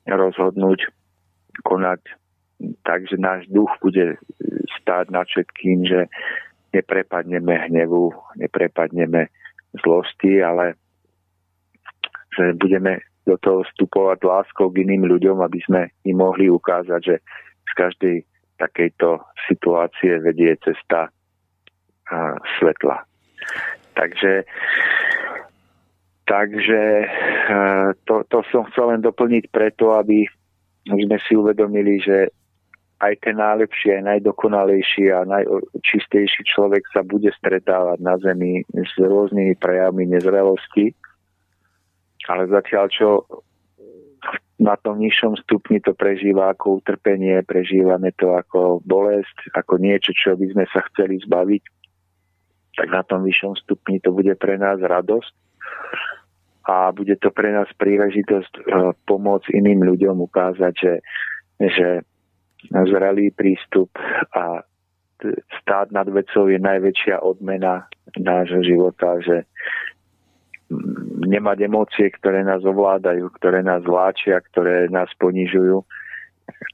rozhodnúť konať tak, že náš duch bude stáť nad všetkým, že neprepadneme hnevu, neprepadneme zlosti, ale že budeme do toho vstupovať láskou k iným ľuďom, aby sme im mohli ukázať, že z každej takejto situácie vedie cesta svetla. Takže, takže to, to som chcel len doplniť preto, aby sme si uvedomili, že aj ten najlepší, aj najdokonalejší a najčistejší človek sa bude stretávať na Zemi s rôznymi prejavmi nezrelosti. Ale zatiaľ, čo na tom nižšom stupni to prežíva ako utrpenie, prežívame to ako bolesť, ako niečo, čo by sme sa chceli zbaviť, tak na tom vyššom stupni to bude pre nás radosť a bude to pre nás príležitosť e, pomôcť iným ľuďom ukázať, že, že zrelý prístup a stáť nad vecou je najväčšia odmena nášho života, že nemať emócie, ktoré nás ovládajú, ktoré nás vláčia, ktoré nás ponižujú,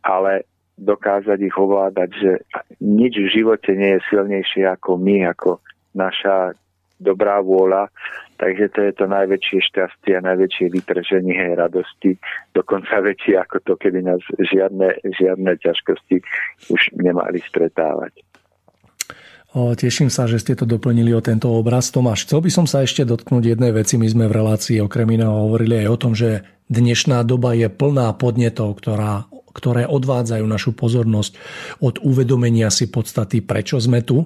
ale dokázať ich ovládať, že nič v živote nie je silnejšie ako my, ako naša dobrá vôľa, takže to je to najväčšie šťastie a najväčšie vytrženie radosti, dokonca väčšie ako to, keby nás žiadne, žiadne ťažkosti už nemali stretávať. O, teším sa, že ste to doplnili o tento obraz. Tomáš, chcel by som sa ešte dotknúť jednej veci. My sme v relácii okrem iného hovorili aj o tom, že dnešná doba je plná podnetov, ktorá ktoré odvádzajú našu pozornosť od uvedomenia si podstaty, prečo sme tu.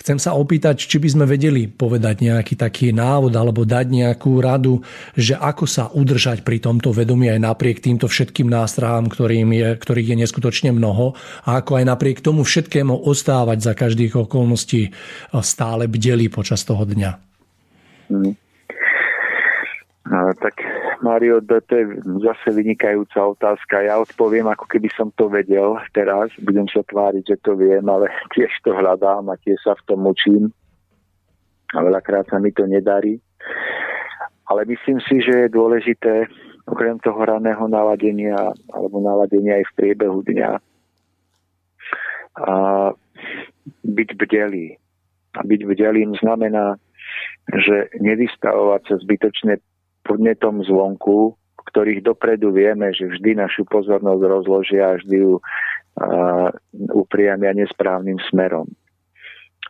Chcem sa opýtať, či by sme vedeli povedať nejaký taký návod alebo dať nejakú radu, že ako sa udržať pri tomto vedomí aj napriek týmto všetkým nástrahám, ktorým je, ktorých je neskutočne mnoho a ako aj napriek tomu všetkému ostávať za každých okolností stále bdeli počas toho dňa. Mm. No, tak Mario, to je zase vynikajúca otázka. Ja odpoviem, ako keby som to vedel teraz. Budem sa tváriť, že to viem, ale *laughs* tiež to hľadám a tiež sa v tom učím. A veľakrát sa mi to nedarí. Ale myslím si, že je dôležité, okrem toho raného naladenia alebo naladenia aj v priebehu dňa, a byť bdelý. A byť bdelým znamená, že nevystavovať sa zbytočne podnetom zvonku, ktorých dopredu vieme, že vždy našu pozornosť rozložia a vždy ju uh, upriamia nesprávnym smerom.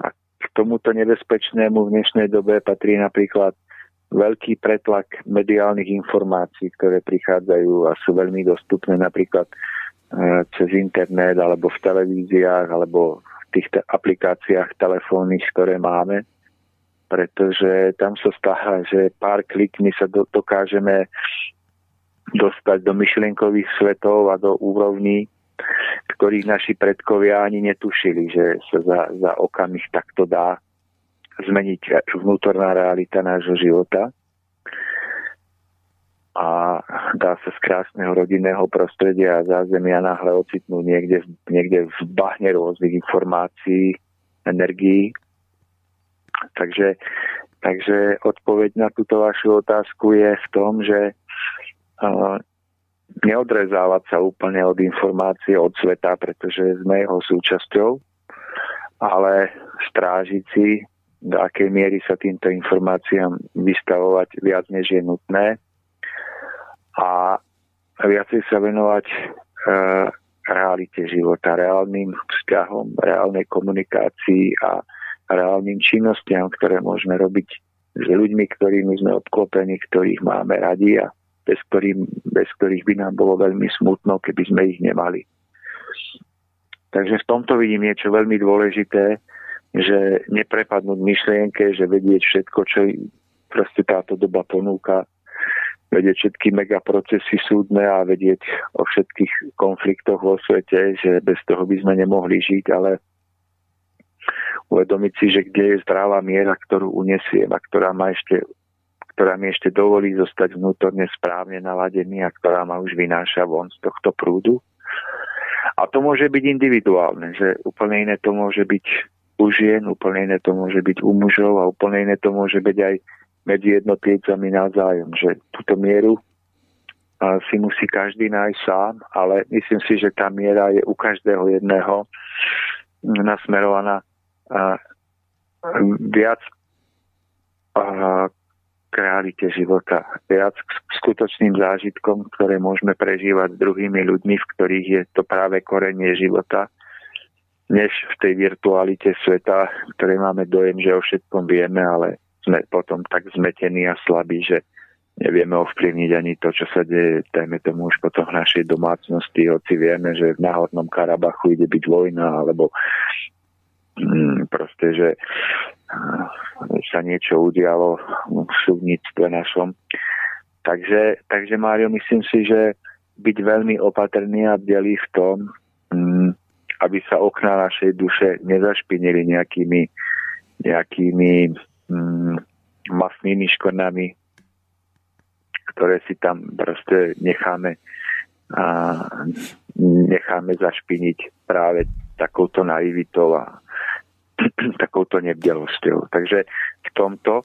A k tomuto nebezpečnému v dnešnej dobe patrí napríklad veľký pretlak mediálnych informácií, ktoré prichádzajú a sú veľmi dostupné napríklad uh, cez internet alebo v televíziách alebo v tých te- aplikáciách telefónnych, ktoré máme pretože tam sa stáva, že pár klikmi sa do, dokážeme dostať do myšlienkových svetov a do úrovní, ktorých naši predkovia ani netušili, že sa za, za okamih takto dá zmeniť vnútorná realita nášho života a dá sa z krásneho rodinného prostredia a zázemia náhle ocitnúť niekde, niekde v bahne rôznych informácií, energií. Takže, takže odpoveď na túto vašu otázku je v tom, že uh, neodrezávať sa úplne od informácie, od sveta, pretože sme jeho súčasťou, ale strážiť si, do akej miery sa týmto informáciám vystavovať viac než je nutné a viacej sa venovať e, realite života, reálnym vzťahom, reálnej komunikácii a reálnym činnostiam, ktoré môžeme robiť s ľuďmi, ktorými sme obklopení, ktorých máme radi a bez, ktorým, bez ktorých by nám bolo veľmi smutno, keby sme ich nemali. Takže v tomto vidím niečo veľmi dôležité, že neprepadnúť myšlienke, že vedieť všetko, čo proste táto doba ponúka, vedieť všetky megaprocesy súdne a vedieť o všetkých konfliktoch vo svete, že bez toho by sme nemohli žiť, ale uvedomiť si, že kde je zdravá miera, ktorú unesiem a ktorá ma ešte ktorá mi ešte dovolí zostať vnútorne správne naladený a ktorá ma už vynáša von z tohto prúdu. A to môže byť individuálne, že úplne iné to môže byť u žien, úplne iné to môže byť u mužov a úplne iné to môže byť aj medzi jednotlivcami navzájom, že túto mieru si musí každý nájsť sám, ale myslím si, že tá miera je u každého jedného nasmerovaná viac realite života, viac k skutočným zážitkom, ktoré môžeme prežívať s druhými ľuďmi, v ktorých je to práve korenie života, než v tej virtualite sveta, ktoré máme dojem, že o všetkom vieme, ale sme potom tak zmetení a slabí, že nevieme ovplyvniť ani to, čo sa deje, dajme tomu už potom v našej domácnosti, hoci vieme, že v náhodnom Karabachu ide byť vojna, alebo proste, že sa niečo udialo v súdnictve našom. Takže, takže Mário, myslím si, že byť veľmi opatrný a bdelý v tom, mm, aby sa okná našej duše nezašpinili nejakými, nejakými mm, masnými škornami, ktoré si tam proste necháme a necháme zašpiniť práve takouto naivitou a *clears throat* takouto nebdelosťou. Takže v tomto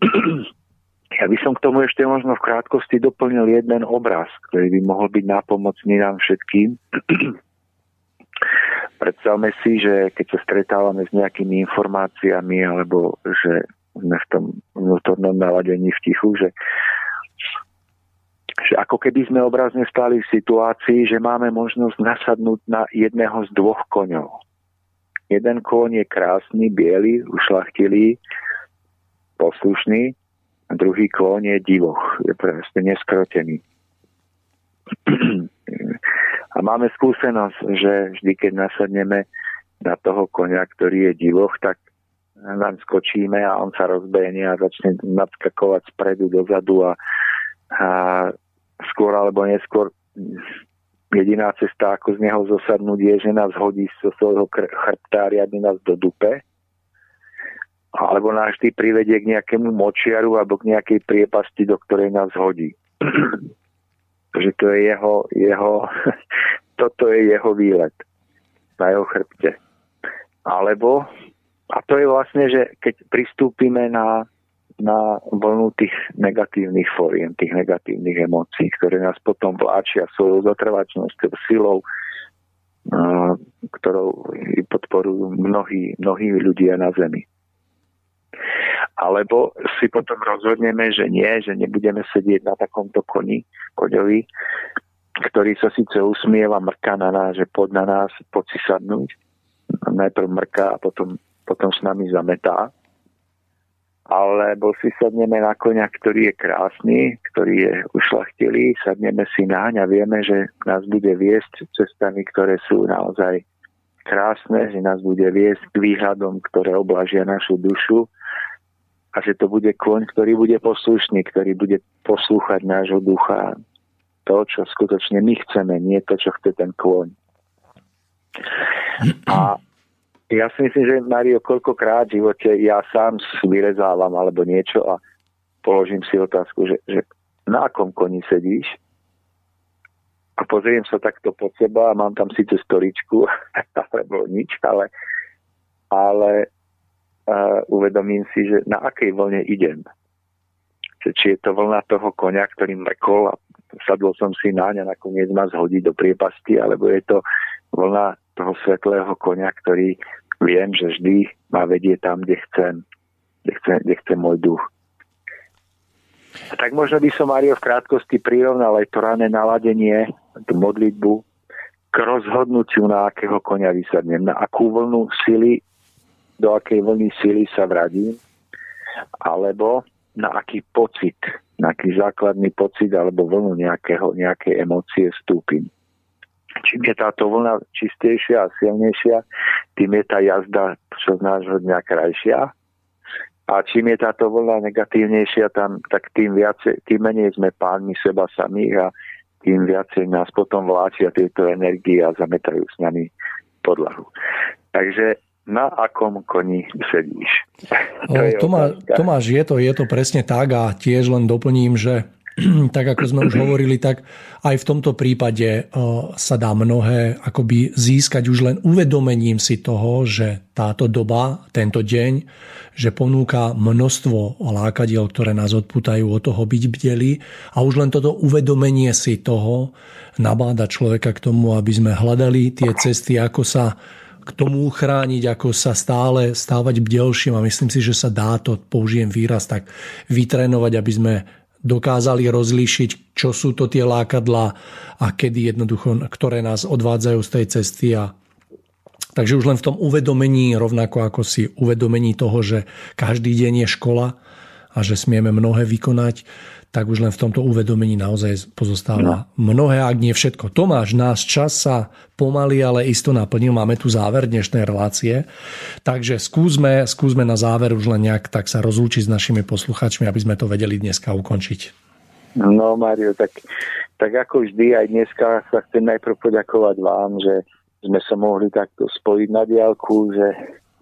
*clears throat* ja by som k tomu ešte možno v krátkosti doplnil jeden obraz, ktorý by mohol byť nápomocný nám všetkým. *clears throat* Predstavme si, že keď sa stretávame s nejakými informáciami alebo že sme v tom vnútornom naladení v tichu, že, že ako keby sme obrazne stali v situácii, že máme možnosť nasadnúť na jedného z dvoch koňov. Jeden kôň je krásny, biely, ušlachtilý, poslušný, a druhý kôň je divoch, je proste neskrotený. *clears throat* A máme skúsenosť, že vždy, keď nasadneme na toho konia, ktorý je divoch, tak nám skočíme a on sa rozbehne a začne nadskakovať spredu dozadu a, a skôr alebo neskôr jediná cesta, ako z neho zosadnúť, je, že nás hodí zo svojho chrbta riadne nás do dupe alebo nás vždy privedie k nejakému močiaru alebo k nejakej priepasti, do ktorej nás hodí. *clears throat* že to je jeho, jeho *laughs* toto je jeho výlet na jeho chrbte. Alebo, a to je vlastne, že keď pristúpime na, na vlnu tých negatívnych fóriem, tých negatívnych emócií, ktoré nás potom vláčia svojou zotrvačnosťou, silou, ktorou podporujú mnohí, mnohí ľudia na Zemi. Alebo si potom rozhodneme, že nie, že nebudeme sedieť na takomto koni, koňovi, ktorý sa síce usmieva, mrká na nás, že pod na nás, pod si sadnúť. Najprv mrká a potom, potom s nami zametá. Alebo si sadneme na konia, ktorý je krásny, ktorý je ušlachtilý, sadneme si naň a vieme, že nás bude viesť cestami, ktoré sú naozaj krásne, že nás bude viesť k výhľadom, ktoré oblažia našu dušu a že to bude kôň, ktorý bude poslušný, ktorý bude poslúchať nášho ducha, to, čo skutočne my chceme, nie to, čo chce ten kôň. A ja si myslím, že Mario, koľkokrát v živote ja sám vyrezávam alebo niečo a položím si otázku, že, že na akom koni sedíš a pozriem sa takto pod seba a mám tam síce stoličku *laughs* alebo nič, ale, ale uh, uvedomím si, že na akej vlne idem. Či je to vlna toho konia, ktorý mrekol a sadol som si naň a nakoniec ma zhodí do priepasti, alebo je to vlna toho svetlého konia, ktorý viem, že vždy ma vedie tam, kde chcem, kde chce, kde chce môj duch. A tak možno by som, Mario, v krátkosti prirovnal aj to rané naladenie, tú modlitbu, k rozhodnutiu, na akého konia vysadnem, na akú vlnu sily, do akej vlny sily sa vradím, alebo na aký pocit, na aký základný pocit alebo vlnu nejakého, nejakej emócie vstúpim. Čím je táto vlna čistejšia a silnejšia, tým je tá jazda čo z nášho dňa krajšia. A čím je táto vlna negatívnejšia, tam, tak tým, viacej, tým menej sme pánmi seba samých a tým viacej nás potom vláčia tieto energie a zametajú s nami podlahu. Takže na akom koni sedíš? *laughs* to Tomá, Tomáš, je to, je to presne tak a tiež len doplním, že *clears throat* tak ako sme už hovorili, tak aj v tomto prípade e, sa dá mnohé akoby získať už len uvedomením si toho, že táto doba, tento deň, že ponúka množstvo lákadiel, ktoré nás odputajú od toho byť bdeli. A už len toto uvedomenie si toho nabáda človeka k tomu, aby sme hľadali tie cesty, ako sa k tomu uchrániť, ako sa stále stávať bdelším. A myslím si, že sa dá to, použijem výraz, tak vytrénovať, aby sme dokázali rozlíšiť, čo sú to tie lákadlá a kedy jednoducho, ktoré nás odvádzajú z tej cesty a Takže už len v tom uvedomení, rovnako ako si uvedomení toho, že každý deň je škola a že smieme mnohé vykonať, tak už len v tomto uvedomení naozaj pozostáva no. mnohé, ak nie všetko. Tomáš, náš čas sa pomaly, ale isto naplnil. Máme tu záver dnešnej relácie. Takže skúsme, skúsme na záver už len nejak tak sa rozlúčiť s našimi posluchačmi, aby sme to vedeli dneska ukončiť. No Mario, tak, tak ako vždy aj dneska sa chcem najprv poďakovať vám, že sme sa mohli takto spojiť na diálku, že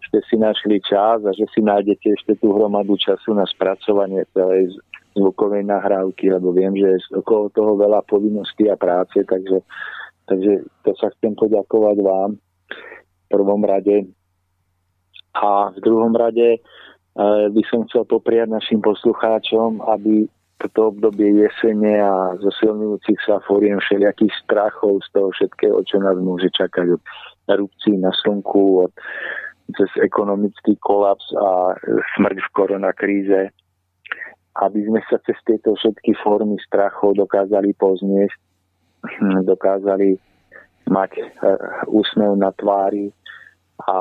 ste si našli čas a že si nájdete ešte tú hromadu času na spracovanie celej zvukovej nahrávky, lebo viem, že je okolo toho veľa povinností a práce, takže, takže to sa chcem poďakovať vám v prvom rade. A v druhom rade e, by som chcel popriať našim poslucháčom, aby toto obdobie jesene a zosilňujúcich sa fóriem všelijakých strachov z toho všetkého, čo nás môže čakať od erupcií na slnku, od cez ekonomický kolaps a smrť v koronakríze, aby sme sa cez tieto všetky formy strachov dokázali pozniesť, *clears throat* dokázali mať eh, úsmev na tvári a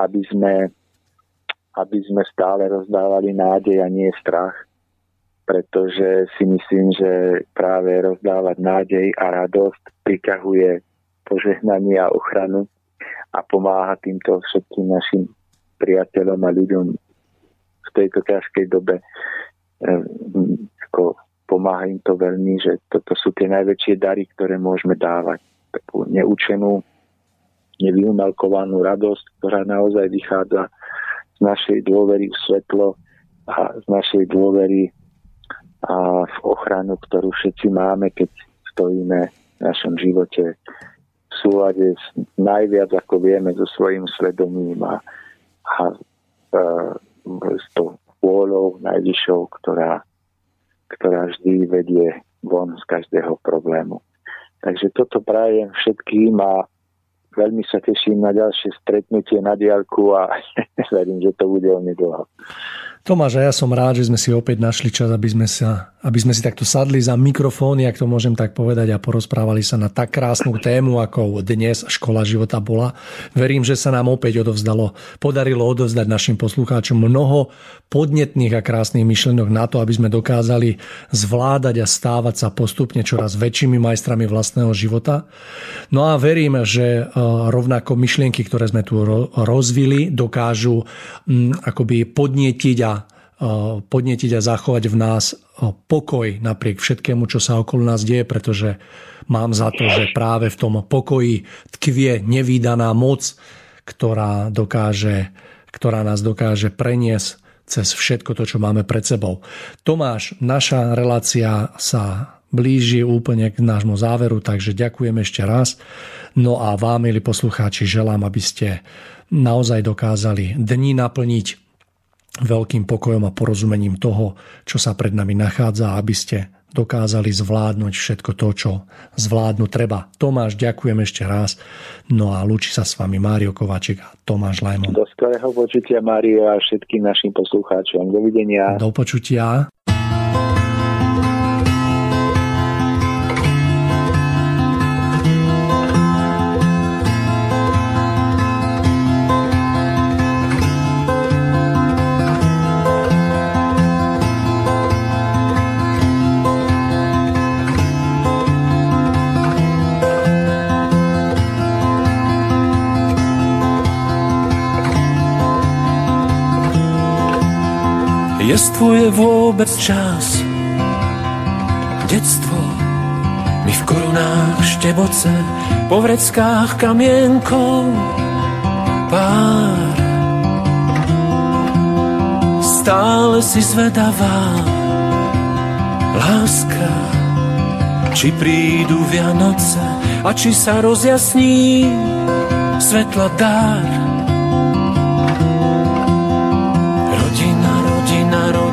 aby sme, aby sme stále rozdávali nádej a nie strach, pretože si myslím, že práve rozdávať nádej a radosť priťahuje požehnanie a ochranu a pomáha týmto všetkým našim priateľom a ľuďom v tejto ťažkej dobe ako pomáha im to veľmi, že toto sú tie najväčšie dary, ktoré môžeme dávať. Takú neučenú, nevyumelkovanú radosť, ktorá naozaj vychádza z našej dôvery v svetlo a z našej dôvery a v ochranu, ktorú všetci máme, keď stojíme v našom živote v súlade s, najviac, ako vieme, so svojím svedomím a, a, a s tou vôľou najvyššou, ktorá, ktorá vždy vedie von z každého problému. Takže toto prajem všetkým a veľmi sa teším na ďalšie stretnutie na diálku a *laughs* verím, že to bude onedlho. Tomáš, a ja som rád, že sme si opäť našli čas, aby sme, sa, aby sme si takto sadli za mikrofóny, ak to môžem tak povedať, a porozprávali sa na tak krásnu tému, ako dnes Škola života bola. Verím, že sa nám opäť odovzdalo, podarilo odovzdať našim poslucháčom mnoho podnetných a krásnych myšlenok na to, aby sme dokázali zvládať a stávať sa postupne čoraz väčšími majstrami vlastného života. No a verím, že rovnako myšlienky, ktoré sme tu rozvili, dokážu mm, akoby podnietiť a podnetiť a zachovať v nás pokoj napriek všetkému, čo sa okolo nás deje, pretože mám za to, že práve v tom pokoji tkvie nevýdaná moc, ktorá, dokáže, ktorá nás dokáže preniesť cez všetko to, čo máme pred sebou. Tomáš, naša relácia sa blíži úplne k nášmu záveru, takže ďakujem ešte raz. No a vám, milí poslucháči, želám, aby ste naozaj dokázali dni naplniť veľkým pokojom a porozumením toho, čo sa pred nami nachádza, aby ste dokázali zvládnuť všetko to, čo zvládnu treba. Tomáš, ďakujem ešte raz. No a lúči sa s vami Mário Kovaček a Tomáš Lajmon. Do skvelého počutia, Mário, a všetkým našim poslucháčom. Dovidenia. Do počutia. Jestvuje vôbec čas. Detstvo mi v korunách šteboce Po vreckách kamienkov Pár. Stále si zvedavá Láska Či prídu Vianoce A či sa rozjasní Svetla dár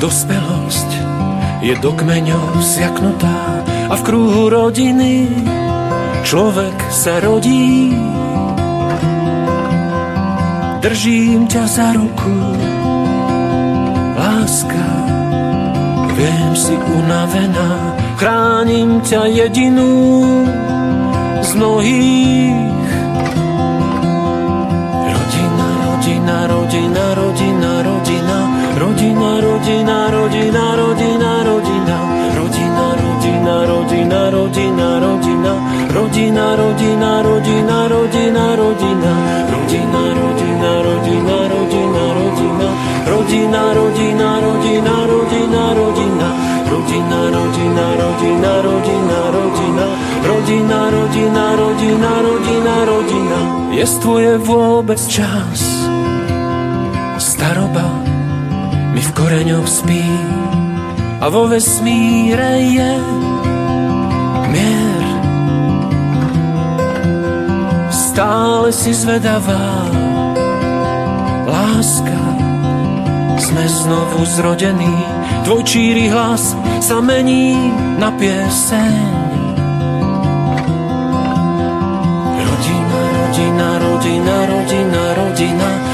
Dospelosť je do kmeňov siaknutá a v kruhu rodiny človek sa rodí. Držím ťa za ruku, láska, viem si unavená, chránim ťa jedinú z mnohých. Rodina, rodina, rodina, rodina, rodina, Rodina, rodina, rodina, rodina, rodina. Rodina, rodina, rodina, rodina, rodina. Rodina, rodina, rodina, rodina, rodina. Rodina, rodina, rodina, rodina, rodina. Rodina, rodina, rodina, rodina, rodina. Rodina, rodina, rodina, rodina, rodina. Rodina, rodina, rodina, rodina, rodina. Jest tvoje vôbec čas. Staroba koreňoch spí a vo vesmíre je mier. Stále si zvedavá láska, sme znovu zrodení, tvoj číry hlas sa mení na pieseň. Rodina, rodina, rodina, rodina, rodina,